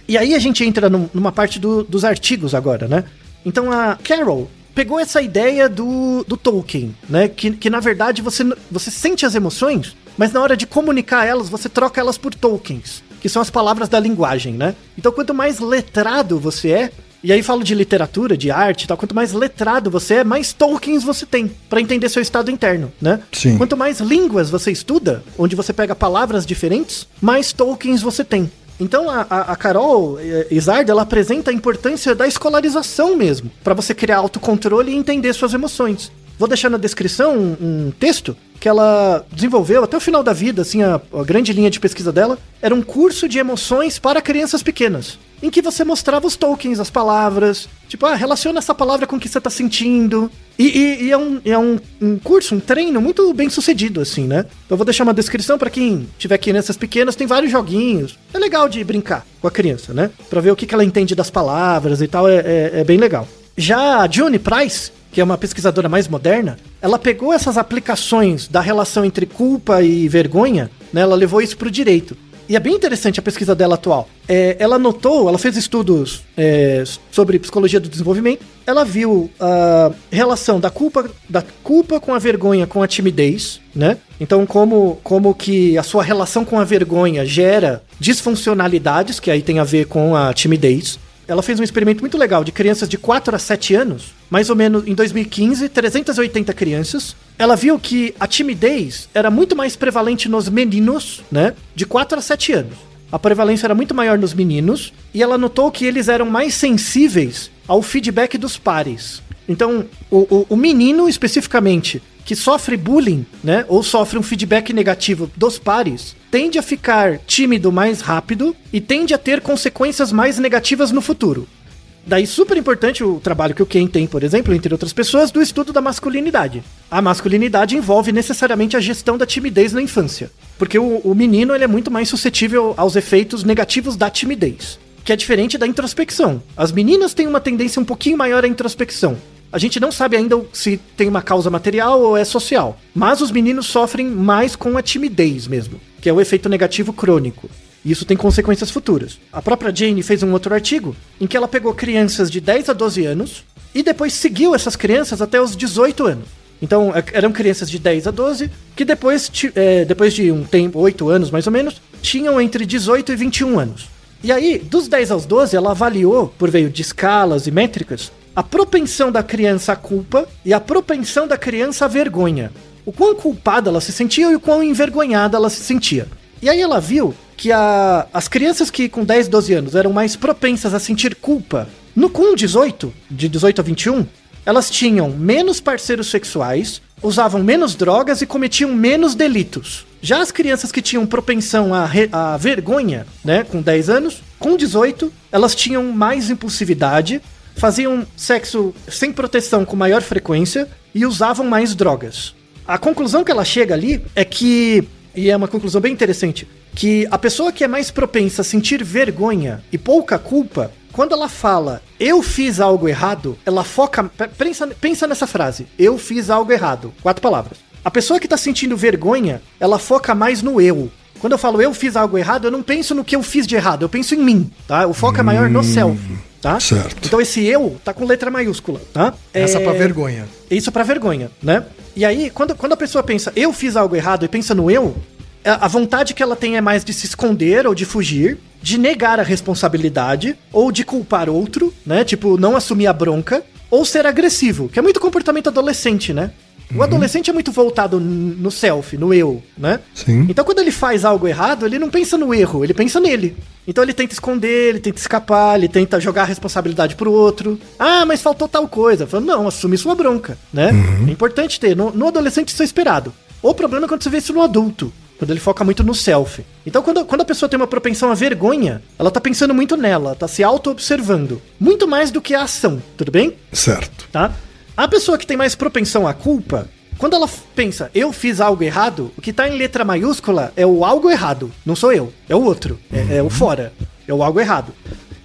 E aí a gente entra num- numa parte do- dos artigos agora, né? Então a Carol pegou essa ideia do, do Tolkien, né? Que, que na verdade você, você sente as emoções, mas na hora de comunicar elas, você troca elas por tokens, que são as palavras da linguagem, né? Então quanto mais letrado você é, e aí falo de literatura, de arte e tal, quanto mais letrado você é, mais tokens você tem pra entender seu estado interno, né? Sim. Quanto mais línguas você estuda, onde você pega palavras diferentes, mais tokens você tem. Então a, a, a Carol eh, Izard, ela apresenta a importância da escolarização mesmo, para você criar autocontrole e entender suas emoções. Vou deixar na descrição um, um texto que ela desenvolveu até o final da vida, assim, a, a grande linha de pesquisa dela, era um curso de emoções para crianças pequenas, em que você mostrava os tokens, as palavras, tipo, ah, relaciona essa palavra com o que você tá sentindo. E, e- e é, um, é um, um curso, um treino muito bem sucedido, assim, né? Eu vou deixar uma descrição para quem tiver crianças pequenas, tem vários joguinhos. É legal de brincar com a criança, né? Pra ver o que, que ela entende das palavras e tal, é, é, é bem legal. Já a June Price, que é uma pesquisadora mais moderna, ela pegou essas aplicações da relação entre culpa e vergonha, né? Ela levou isso pro direito. E é bem interessante a pesquisa dela atual. É, ela notou, ela fez estudos é, sobre psicologia do desenvolvimento. Ela viu a relação da culpa, da culpa com a vergonha com a timidez, né? Então, como, como que a sua relação com a vergonha gera disfuncionalidades, que aí tem a ver com a timidez. Ela fez um experimento muito legal de crianças de 4 a 7 anos, mais ou menos em 2015, 380 crianças. Ela viu que a timidez era muito mais prevalente nos meninos, né, de 4 a 7 anos. A prevalência era muito maior nos meninos e ela notou que eles eram mais sensíveis ao feedback dos pares. Então, o, o, o menino especificamente que sofre bullying, né, ou sofre um feedback negativo dos pares, tende a ficar tímido mais rápido e tende a ter consequências mais negativas no futuro. Daí, super importante o trabalho que o Ken tem, por exemplo, entre outras pessoas, do estudo da masculinidade. A masculinidade envolve necessariamente a gestão da timidez na infância. Porque o, o menino ele é muito mais suscetível aos efeitos negativos da timidez. Que é diferente da introspecção. As meninas têm uma tendência um pouquinho maior à introspecção. A gente não sabe ainda se tem uma causa material ou é social. Mas os meninos sofrem mais com a timidez mesmo, que é o efeito negativo crônico. E isso tem consequências futuras. A própria Jane fez um outro artigo em que ela pegou crianças de 10 a 12 anos e depois seguiu essas crianças até os 18 anos. Então, é- eram crianças de 10 a 12 que depois, é, depois de um tempo, 8 anos mais ou menos, tinham entre 18 e 21 anos. E aí, dos 10 aos 12, ela avaliou, por meio de escalas e métricas, a propensão da criança à culpa e a propensão da criança à vergonha. O quão culpada ela se sentia e o quão envergonhada ela se sentia. E aí ela viu que a- as crianças que com 10, 12 anos eram mais propensas a sentir culpa, no com 18, de 18 a 21, elas tinham menos parceiros sexuais, usavam menos drogas e cometiam menos delitos. Já as crianças que tinham propensão à, re- à vergonha, né, com 10 anos, com 18, elas tinham mais impulsividade, faziam sexo sem proteção com maior frequência e usavam mais drogas. A conclusão que ela chega ali é que, e é uma conclusão bem interessante, que a pessoa que é mais propensa a sentir vergonha e pouca culpa quando ela fala eu fiz algo errado, ela foca. pe- Pensa, pensa nessa frase. Eu fiz algo errado. Quatro palavras. A pessoa que tá sentindo vergonha, ela foca mais no eu. Quando eu falo eu fiz algo errado, eu não penso no que eu fiz de errado, eu penso em mim, tá? O foco é maior no self, tá? certo. Então esse eu tá com letra maiúscula, tá? Essa É- pra vergonha. isso pra vergonha, né? E aí, quando, quando a pessoa pensa, eu fiz algo errado e pensa no eu, a vontade que ela tem é mais de se esconder ou de fugir, de negar a responsabilidade, ou de culpar outro, né? Tipo, não assumir a bronca, ou ser agressivo, que é muito comportamento adolescente, né? O adolescente é muito voltado no self, no eu, né? Sim. Então quando ele faz algo errado, ele não pensa no erro, ele pensa nele. Então ele tenta esconder, ele tenta escapar, ele tenta jogar a responsabilidade pro outro. Ah, mas faltou tal coisa. Fala, não, assume sua bronca, né? É importante ter. No, no adolescente isso é esperado. O problema é quando você vê isso no adulto. Quando ele foca muito no self. Então, quando, quando a pessoa tem uma propensão à vergonha, ela tá pensando muito nela, tá se auto-observando. Muito mais do que a ação, tudo bem? Certo. tá? A pessoa que tem mais propensão à culpa, quando ela pensa, eu fiz algo errado, o que tá em letra maiúscula é o algo errado. Não sou eu, é o outro, é, é o fora, é o algo errado.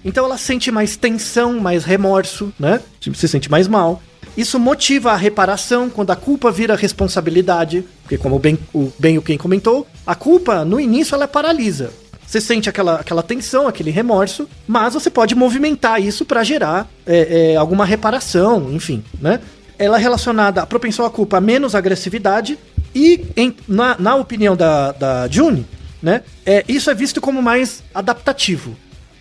Então ela sente mais tensão, mais remorso, né? Tipo, Se sente mais mal. Isso motiva a reparação quando a culpa vira responsabilidade, porque como bem, o bem o quem comentou, a culpa no início ela paralisa. Você sente aquela, aquela tensão, aquele remorso, mas você pode movimentar isso para gerar é, é, alguma reparação, enfim, né? Ela é relacionada à propensão à culpa menos agressividade e, em- na, na opinião da, da June, né? É, isso é visto como mais adaptativo.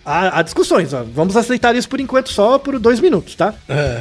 Há, há discussões, ó, vamos aceitar isso por enquanto só por dois minutos, tá?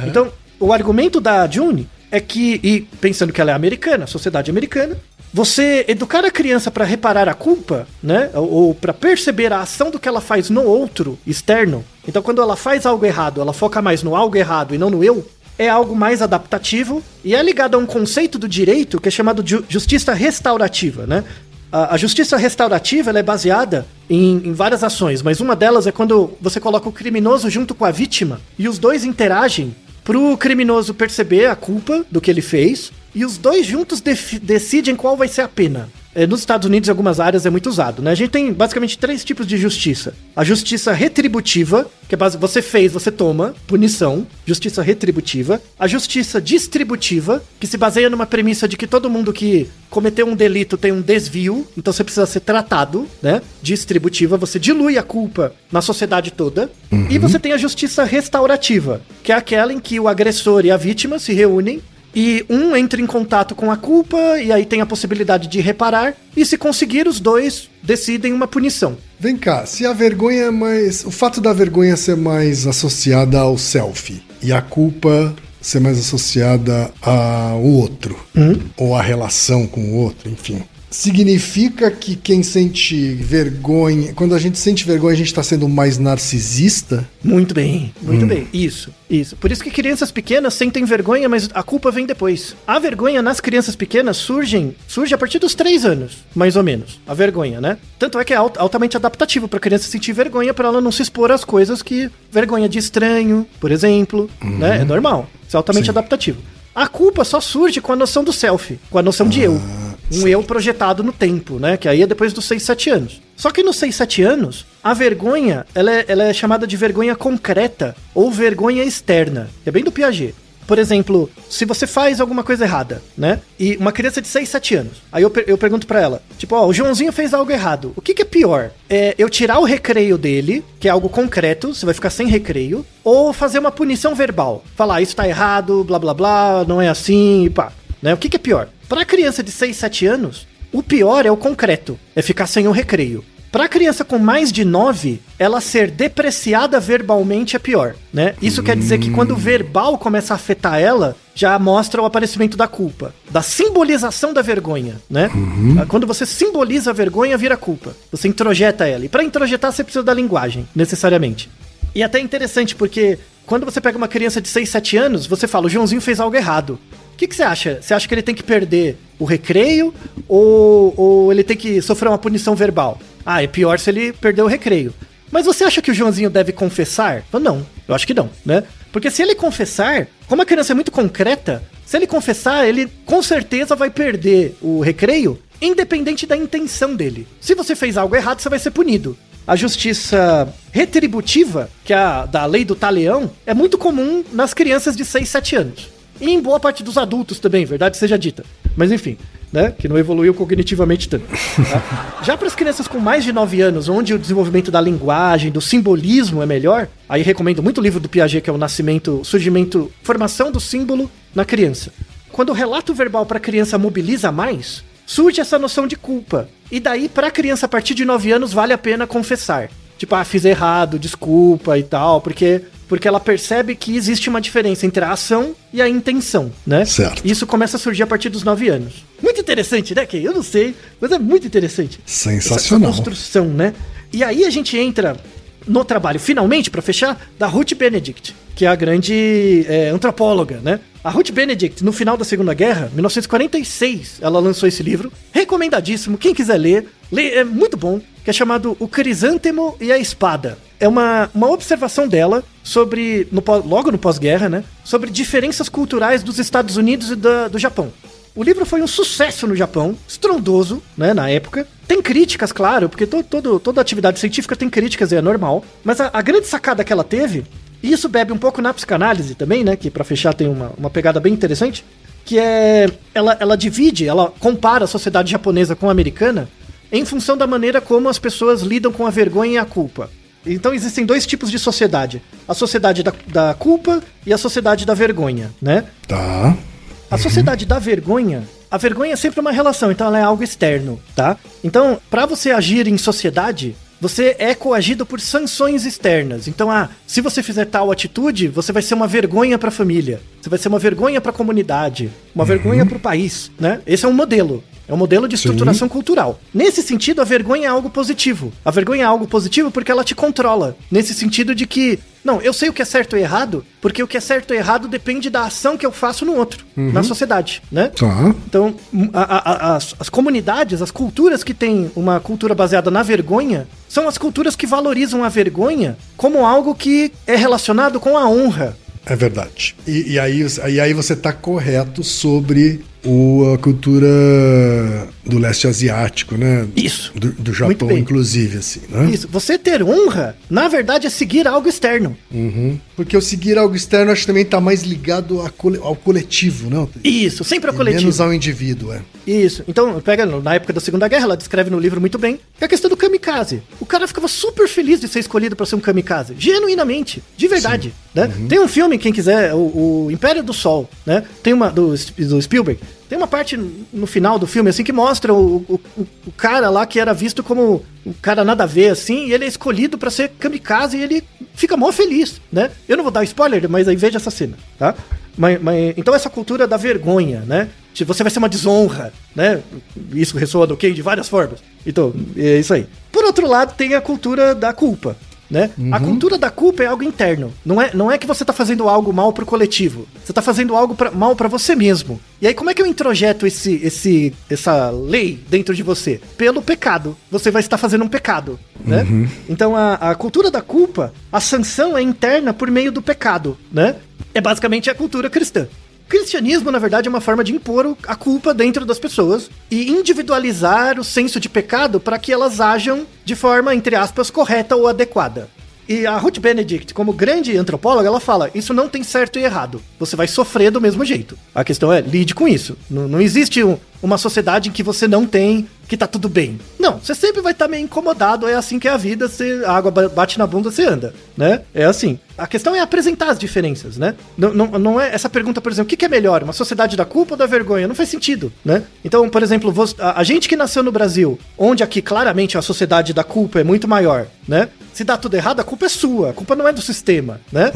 Então, o argumento da June é que, e pensando que ela é americana, sociedade americana, você educar a criança para reparar a culpa, né? Ou, ou para perceber a ação do que ela faz no outro, externo. Então, quando ela faz algo errado, ela foca mais no algo errado e não no eu. É algo mais adaptativo e é ligado a um conceito do direito que é chamado de ju- justiça restaurativa, né? A, a justiça restaurativa é baseada em, em várias ações, mas uma delas é quando você coloca o criminoso junto com a vítima e os dois interagem pro criminoso perceber a culpa do que ele fez e os dois juntos decidem qual vai ser a pena. É, nos Estados Unidos, em algumas áreas, é muito usado, né? A gente tem basicamente três tipos de justiça: a justiça retributiva, que é base, você fez, você toma, punição, justiça retributiva, a justiça distributiva, que se baseia numa premissa de que todo mundo que cometeu um delito tem um desvio, então você precisa ser tratado, né? Distributiva, você dilui a culpa na sociedade toda. E você tem a justiça restaurativa, que é aquela em que o agressor e a vítima se reúnem e um entra em contato com a culpa e aí tem a possibilidade de reparar. E se conseguir, os dois decidem uma punição. Vem cá, se a vergonha é mais. O fato da vergonha ser mais associada ao self e a culpa ser mais associada ao outro, ou à relação com o outro, enfim. Significa que quem sente vergonha. Quando a gente sente vergonha, a gente está sendo mais narcisista? Muito bem, muito bem. Isso, isso. Por isso que crianças pequenas sentem vergonha, mas a culpa vem depois. A vergonha nas crianças pequenas surgem, surge a partir dos três anos, mais ou menos. A vergonha, né? Tanto é que é alt- altamente adaptativo para criança sentir vergonha para ela não se expor às coisas que vergonha de estranho, por exemplo, né? É normal. Isso é altamente Sim. adaptativo. A culpa só surge com a noção do self, com a noção de eu. Um eu projetado no tempo, né? Que aí é depois dos 6, 7 anos. Só que nos 6, 7 anos, a vergonha, ela é, ela é chamada de vergonha concreta ou vergonha externa. É bem do Piaget. Por exemplo, se você faz alguma coisa errada, né? E uma criança de 6, 7 anos. Aí eu, per- eu pergunto pra ela, tipo, ó, o Joãozinho fez algo errado. O que, que é pior? É eu tirar o recreio dele, que é algo concreto, você vai ficar sem recreio, ou fazer uma punição verbal? Falar, isso tá errado, blá blá blá, não é assim, e pá. Né? O que, que é pior? Para criança de 6, 7 anos, o pior é o concreto, é ficar sem o recreio. Para criança com mais de 9, ela ser depreciada verbalmente é pior, né? Isso quer dizer que quando o verbal começa a afetar ela, já mostra o aparecimento da culpa, da simbolização da vergonha, né? Quando você simboliza a vergonha, vira culpa. Você introjeta ela. E para introjetar, você precisa da linguagem, necessariamente. E até é interessante porque quando você pega uma criança de 6, 7 anos, você fala, o Joãozinho fez algo errado. O que, que você acha? Você acha que ele tem que perder o recreio ou, ou ele tem que sofrer uma punição verbal? Ah, é pior se ele perder o recreio. Mas você acha que o Joãozinho deve confessar? Eu, não, eu acho que não, né? Porque se ele confessar, como a criança é muito concreta, se ele confessar, ele com certeza vai perder o recreio, independente da intenção dele. Se você fez algo errado, você vai ser punido. A justiça retributiva, que é a da lei do talião, é muito comum nas crianças de 6, 7 anos. E em boa parte dos adultos também, verdade seja dita. Mas enfim, né? Que não evoluiu cognitivamente tanto. tá? (laughs) Já para as crianças com mais de 9 anos, onde o desenvolvimento da linguagem, do simbolismo é melhor, aí recomendo muito o livro do Piaget, que é o Nascimento, Surgimento, Formação do Símbolo na Criança. Quando o relato verbal para a criança mobiliza mais, surge essa noção de culpa. E daí, para a criança a partir de 9 anos, vale a pena confessar. Tipo, ah, fiz errado, desculpa e tal, porque porque ela percebe que existe uma diferença entre a ação e a intenção, né? Certo. Isso começa a surgir a partir dos 9 anos. Muito interessante, né, Kay? Eu não sei, mas é muito interessante. Sensacional. Essa construção, né? E aí a gente entra no trabalho, finalmente, para fechar, da Ruth Benedict, que é a grande é, antropóloga, né? A Ruth Benedict, no final da Segunda Guerra, 1946, ela lançou esse livro, recomendadíssimo, quem quiser ler, lê, é muito bom, que é chamado O Crisântemo e a Espada. É uma, uma observação dela sobre, no, logo no pós-guerra, né? Sobre diferenças culturais dos Estados Unidos e da- do Japão. O livro foi um sucesso no Japão, estrondoso, né, na época. Tem críticas, claro, porque to, todo, toda atividade científica tem críticas e é normal. Mas a, a grande sacada que ela teve, e isso bebe um pouco na psicanálise também, né, que pra fechar tem uma, uma pegada bem interessante, que é. Ela, ela divide, ela compara a sociedade japonesa com a americana em função da maneira como as pessoas lidam com a vergonha e a culpa. Então existem dois tipos de sociedade: a sociedade da, da culpa e a sociedade da vergonha, né? Tá. A sociedade da vergonha, a vergonha é sempre uma relação, então ela é algo externo, tá? Então, pra você agir em sociedade, você é coagido por sanções externas. Então, ah, se você fizer tal atitude, você vai ser uma vergonha pra família, você vai ser uma vergonha pra comunidade, uma vergonha pro país, né? Esse é um modelo. É um modelo de estruturação cultural. Nesse sentido, a vergonha é algo positivo. A vergonha é algo positivo porque ela te controla. Nesse sentido de que, não, eu sei o que é certo e errado, porque o que é certo e errado depende da ação que eu faço no outro, na sociedade, né? Tá. Então, m- a- a- as, as comunidades, as culturas que têm uma cultura baseada na vergonha, são as culturas que valorizam a vergonha como algo que é relacionado com a honra. É verdade. E, e aí, e aí você tá correto sobre o, a cultura do leste asiático, né? Isso. Do, do Japão, inclusive, assim, né? Isso, você ter honra, na verdade, é seguir algo externo. Uhum. Porque o seguir algo externo acho que também tá mais ligado ao coletivo, não? Isso, sempre é E coletivo. menos ao indivíduo, é. Isso. Então, pega na época da Segunda Guerra, ela descreve no livro muito bem, que é a questão do kamikaze. O cara ficava super feliz de ser escolhido pra ser um kamikaze. Genuinamente. De verdade. Né? Tem um filme, quem quiser, o, o Império do Sol, né? Tem uma, do, do Spielberg. Tem uma parte no final do filme, assim, que mostra o, o, o- cara lá que era visto como um cara nada a ver, assim, e ele é escolhido pra ser kamikaze e ele fica mó feliz, né? Eu não vou dar spoiler, mas aí veja essa cena, tá? Mas, mas- então essa cultura da vergonha, né? Você vai ser uma desonra, né? Isso ressoa do Ken de várias formas. Então, é isso aí. Por outro lado, tem a cultura da culpa, né? A cultura da culpa é algo interno. Não é, não é que você tá fazendo algo mal pro coletivo. Você tá fazendo algo pra, mal pra você mesmo. E aí, como é que eu introjeto esse, esse, essa lei dentro de você? Pelo pecado. Você vai estar fazendo um pecado, né? Então, a, a cultura da culpa, a sanção é interna por meio do pecado, né? É basicamente a cultura cristã. Cristianismo, na verdade, é uma forma de impor a culpa dentro das pessoas e individualizar o senso de pecado para que elas ajam de forma, entre aspas, correta ou adequada. E a Ruth Benedict, como grande antropóloga, ela fala: isso não tem certo e errado. Você vai sofrer do mesmo jeito. A questão é, lide com isso. Não, não existe um- uma sociedade em que você não tem, que tá tudo bem. Não, você sempre vai estar meio incomodado. É assim que é a vida. Você, a água ba- bate na bunda, você anda, né? É assim. A questão é apresentar as diferenças, né? Não, não, não é essa pergunta, por exemplo, o que, é melhor? Uma sociedade da culpa ou da vergonha? Não faz sentido, né? Então, por exemplo, a, a gente que nasceu no Brasil, onde aqui claramente a sociedade da culpa é muito maior, né? Se dá tudo errado, a culpa é sua, a culpa não é do sistema, né?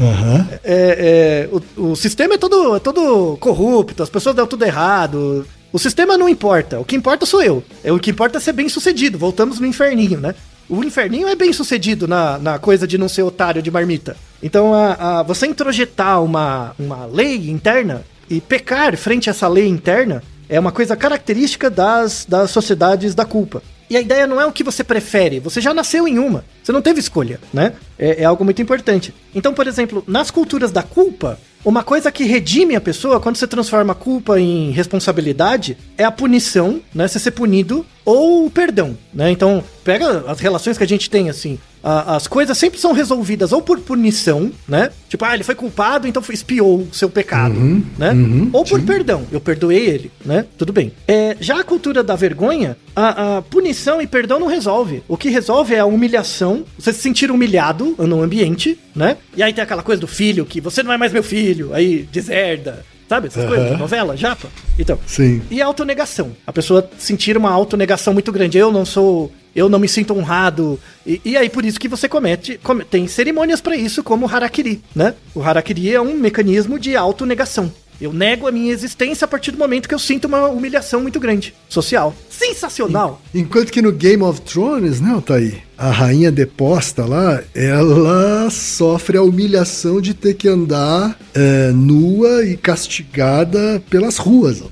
É, é, o, o sistema é todo, é todo corrupto, as pessoas dão tudo errado. O sistema não importa, o que importa sou eu. É, o que importa é ser bem sucedido. Voltamos no inferninho, né? O inferninho é bem sucedido na, na coisa de não ser otário de marmita. Então, a, a- você introjetar uma, uma lei interna e pecar frente a essa lei interna é uma coisa característica das, das sociedades da culpa. E a ideia não é o que você prefere, você já nasceu em uma, você não teve escolha, né? É, é algo muito importante. Então, por exemplo, nas culturas da culpa, Uma coisa que redime a pessoa, quando você transforma a culpa em responsabilidade, é a punição, né? Você ser punido, ou o perdão, né? Então, pega as relações que a gente tem, assim. A- as coisas sempre são resolvidas ou por punição, né? Tipo, ah, ele foi culpado, então espiou o seu pecado, né? ou por perdão, eu perdoei ele, né? Tudo bem. É, já a cultura da vergonha, a, a punição e perdão não resolve. O que resolve é a humilhação, você se sentir humilhado no ambiente, né? E aí tem aquela coisa do filho, que você não é mais meu filho, aí deserda, sabe? Essas Aham. coisas, novela, japa. Então, Sim. e a autonegação. A pessoa sentir uma autonegação muito grande. Eu não sou. Eu não me sinto honrado. E, e aí, por isso que você comete. come- tem cerimônias pra isso, como o Harakiri, né? O Harakiri é um mecanismo de autonegação. Eu nego a minha existência a partir do momento que eu sinto uma humilhação muito grande. Social. Sensacional! Enquanto que no Game of Thrones, né, Altair? A rainha deposta lá, ela sofre a humilhação de ter que andar é, nua e castigada pelas ruas. ó.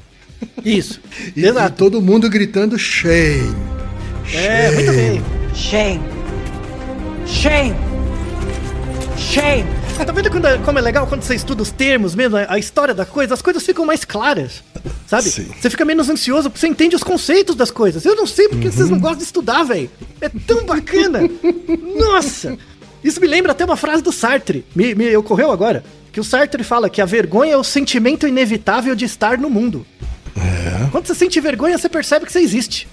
Isso. (laughs) E, e todo mundo gritando shame. É, muito bem. Shame. Shame. Shame. Ah, tá vendo quando é- como é legal quando você estuda os termos mesmo, a, a história da coisa, as coisas ficam mais claras, sabe? Sim. Você fica menos ansioso porque você entende os conceitos das coisas. Eu não sei porque vocês não gostam de estudar, velho. É tão bacana. Nossa! Isso me lembra até uma frase do Sartre. Me, me ocorreu agora. Que o Sartre fala que a vergonha é o sentimento inevitável de estar no mundo. Quando você sente vergonha, você percebe que você existe.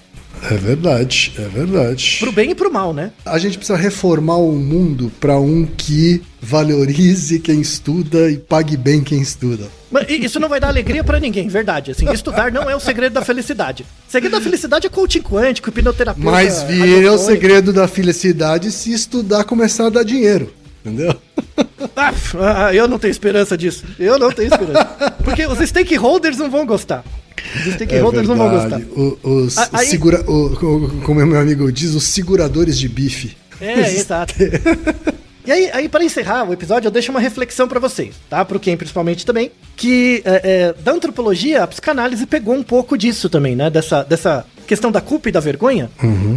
É verdade, é verdade. Pro bem e pro mal, né? A gente precisa reformar o mundo para um que valorize quem estuda e pague bem quem estuda. Mas isso não vai dar alegria pra ninguém, verdade. Assim, estudar não é o segredo da felicidade. O segredo da felicidade é coaching quântico, hipnoterapeuta. Mas vira o segredo da felicidade se estudar começar a dar dinheiro. Entendeu? Ah, ah, eu não tenho esperança disso. Eu não tenho esperança. Porque os stakeholders não vão gostar. Os stakeholders não vão gostar. O- os, aí- segura, o- o- como meu amigo diz, os seguradores de bife. É, exato. E aí, aí para encerrar o episódio, eu deixo uma reflexão pra vocês, tá? Pro Ken principalmente também, que é, é, da antropologia, a psicanálise pegou um pouco disso também, né? Dessa, dessa questão da culpa e da vergonha.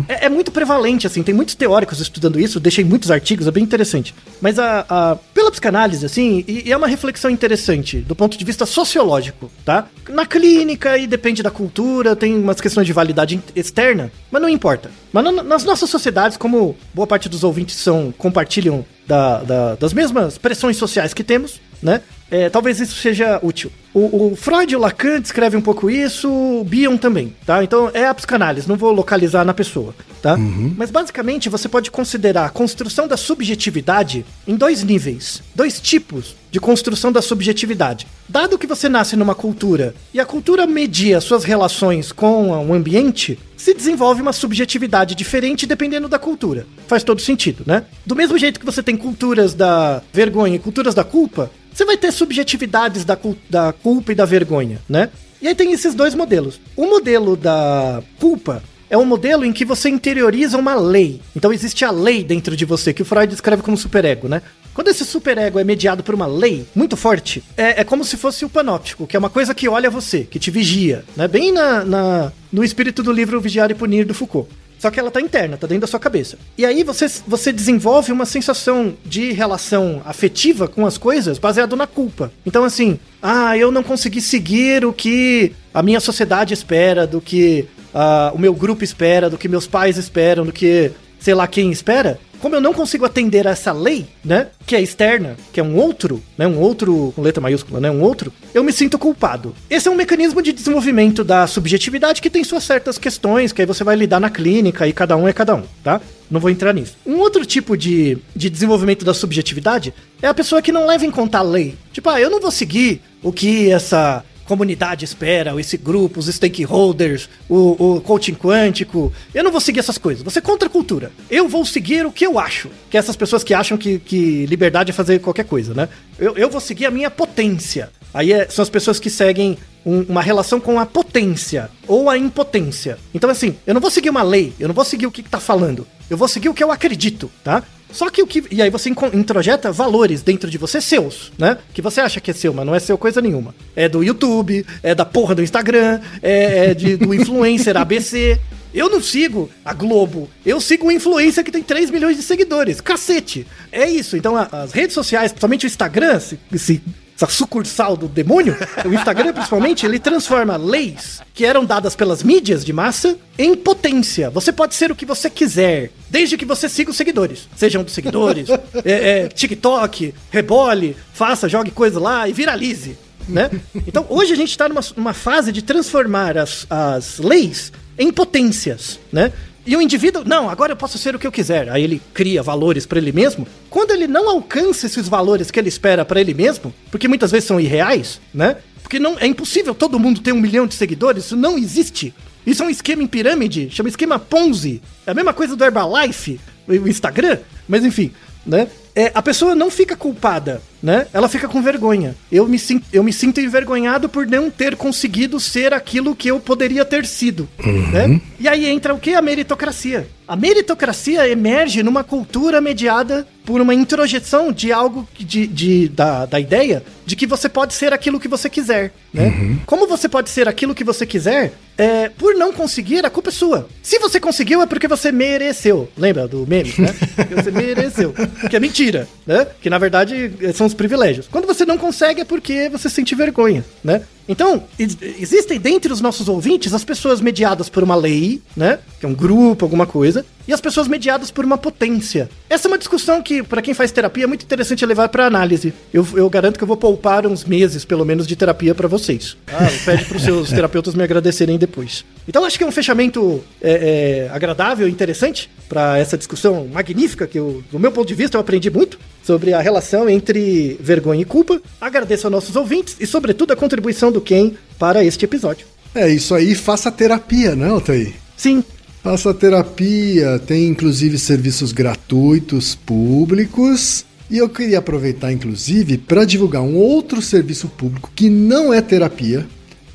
É, é muito prevalente, assim, tem muitos teóricos estudando isso, deixei muitos artigos, é bem interessante. Mas a, a- pela psicanálise, assim, e, e é uma reflexão interessante do ponto de vista sociológico, tá? Na clínica, e depende da cultura, tem umas questões de validade externa, mas não importa. Mas na- nas nossas sociedades, como boa parte dos ouvintes são, compartilham da- da- das mesmas pressões sociais que temos, né? É, talvez isso seja útil. O, o Freud e o Lacan descrevem um pouco isso, o Bion também, tá? Então é a psicanálise, não vou localizar na pessoa, tá? Mas basicamente você pode considerar a construção da subjetividade em dois níveis, dois tipos de construção da subjetividade. Dado que você nasce numa cultura e a cultura media suas relações com o ambiente, se desenvolve uma subjetividade diferente dependendo da cultura. Faz todo sentido, né? Do mesmo jeito que você tem culturas da vergonha e culturas da culpa, você vai ter subjetividades da, da culpa e da vergonha, né? E aí tem esses dois modelos. O modelo da culpa é um modelo em que você interioriza uma lei. Então existe a lei dentro de você, que o Freud descreve como superego, né? Quando esse superego é mediado por uma lei muito forte, é, é como se fosse o panóptico, que é uma coisa que olha você, que te vigia, né? Bem na, na- no espírito do livro Vigiar e Punir do Foucault. Só que ela tá interna, tá dentro da sua cabeça. E aí você, você desenvolve uma sensação de relação afetiva com as coisas baseado na culpa. Então, assim, ah, eu não consegui seguir o que a minha sociedade espera, do que ah, o meu grupo espera, do que meus pais esperam, do que sei lá quem espera. Como eu não consigo atender a essa lei, né, que é externa, que é um outro, né, um outro com letra maiúscula, né, um outro, eu me sinto culpado. Esse é um mecanismo de desenvolvimento da subjetividade que tem suas certas questões, que aí você vai lidar na clínica e cada um é cada um, tá? Não vou entrar nisso. Um outro tipo de, de desenvolvimento da subjetividade é a pessoa que não leva em conta a lei. Tipo, ah, eu não vou seguir o que essa comunidade espera, esse grupo, os stakeholders, o, o coaching quântico. Eu não vou seguir essas coisas. Você é contra a cultura. Eu vou seguir o que eu acho. Que é essas pessoas que acham que, que liberdade é fazer qualquer coisa, né? Eu, eu vou seguir a minha potência. Aí é- são as pessoas que seguem um- uma relação com a potência ou a impotência. Então, assim, eu não vou seguir uma lei, eu não vou seguir o que, que tá falando. Eu vou seguir o que eu acredito, tá? Só que o que. E aí você introjeta valores dentro de você seus, né? Que você acha que é seu, mas não é seu coisa nenhuma. É do YouTube, é da porra do Instagram, é, é de, do influencer ABC. Eu não sigo a Globo, eu sigo um influencer que tem 3 milhões de seguidores. Cacete! É isso. Então a- as redes sociais, principalmente o Instagram, se, se essa sucursal do demônio, o Instagram principalmente, ele transforma leis que eram dadas pelas mídias de massa em potência. Você pode ser o que você quiser, desde que você siga os seguidores. Sejam dos seguidores, (laughs) é, é, TikTok, rebole, faça, jogue coisa lá e viralize. Né? Então hoje a gente está numa, numa fase de transformar as, as leis em potências, né? E o indivíduo, não, agora eu posso ser o que eu quiser. Aí ele cria valores para ele mesmo. Quando ele não alcança esses valores que ele espera para ele mesmo, porque muitas vezes são irreais, né? Porque não é impossível todo mundo ter um milhão de seguidores, isso não existe. Isso é um esquema em pirâmide, chama esquema Ponzi. É a mesma coisa do Herbalife, o Instagram, mas enfim, né? É, a pessoa não fica culpada, né? Ela fica com vergonha. Eu me, sinto, eu me sinto envergonhado por não ter conseguido ser aquilo que eu poderia ter sido, né? E aí entra o que? A meritocracia. A meritocracia emerge numa cultura mediada por uma introjeção de algo que- de, de- da, da ideia de que você pode ser aquilo que você quiser, né? Como você pode ser aquilo que você quiser, é, por não conseguir, a culpa é sua. Se você conseguiu, é porque você mereceu. Lembra do meme, né? (laughs) Porque você mereceu. Que é mentira, né? Que na verdade são os privilégios. Quando você não consegue, é porque você sente vergonha, né? Então, ex- existem dentre os nossos ouvintes as pessoas mediadas por uma lei, né? Que é um grupo, alguma coisa, e as pessoas mediadas por uma potência. Essa é uma discussão que, para quem faz terapia, é muito interessante levar para análise. Eu, eu garanto que eu vou poupar uns meses, pelo menos, de terapia para vocês. Ah, pede para os seus (laughs) terapeutas me agradecerem depois. Então, acho que é um fechamento é, é, agradável e interessante para essa discussão magnífica que, eu, do meu ponto de vista, eu aprendi muito sobre a relação entre vergonha e culpa. Agradeço aos nossos ouvintes e, sobretudo, a contribuição do Ken para este episódio. É isso aí, faça terapia, não, Altair? Sim, Faça terapia, tem inclusive serviços gratuitos públicos. E eu queria aproveitar, inclusive, para divulgar um outro serviço público que não é terapia.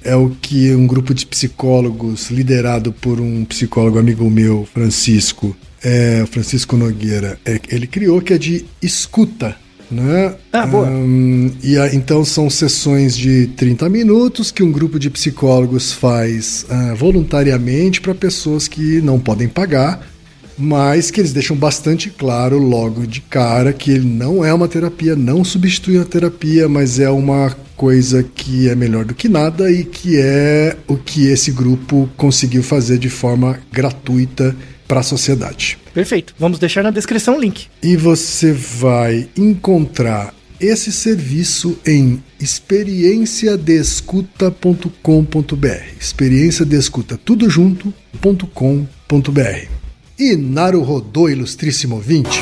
É o que um grupo de psicólogos, liderado por um psicólogo amigo meu, Francisco, é, Francisco Nogueira, é, ele criou, que é de escuta. Né? Ah, boa. Hum, e a- então são sessões de 30 minutos que um grupo de psicólogos faz ah, voluntariamente para pessoas que não podem pagar, mas que eles deixam bastante claro logo de cara que ele não é uma terapia, não substitui a terapia, mas é uma coisa que é melhor do que nada e que é o que esse grupo conseguiu fazer de forma gratuita para a sociedade. perfeito. Vamos deixar na descrição o link. E você vai encontrar esse serviço em experienciadescuta.com.br. Experiência de escuta tudo junto.com.br. E Naruhodô Ilustríssimo 20.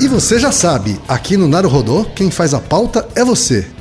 E você já sabe, aqui no Naruhodô, quem faz a pauta é você.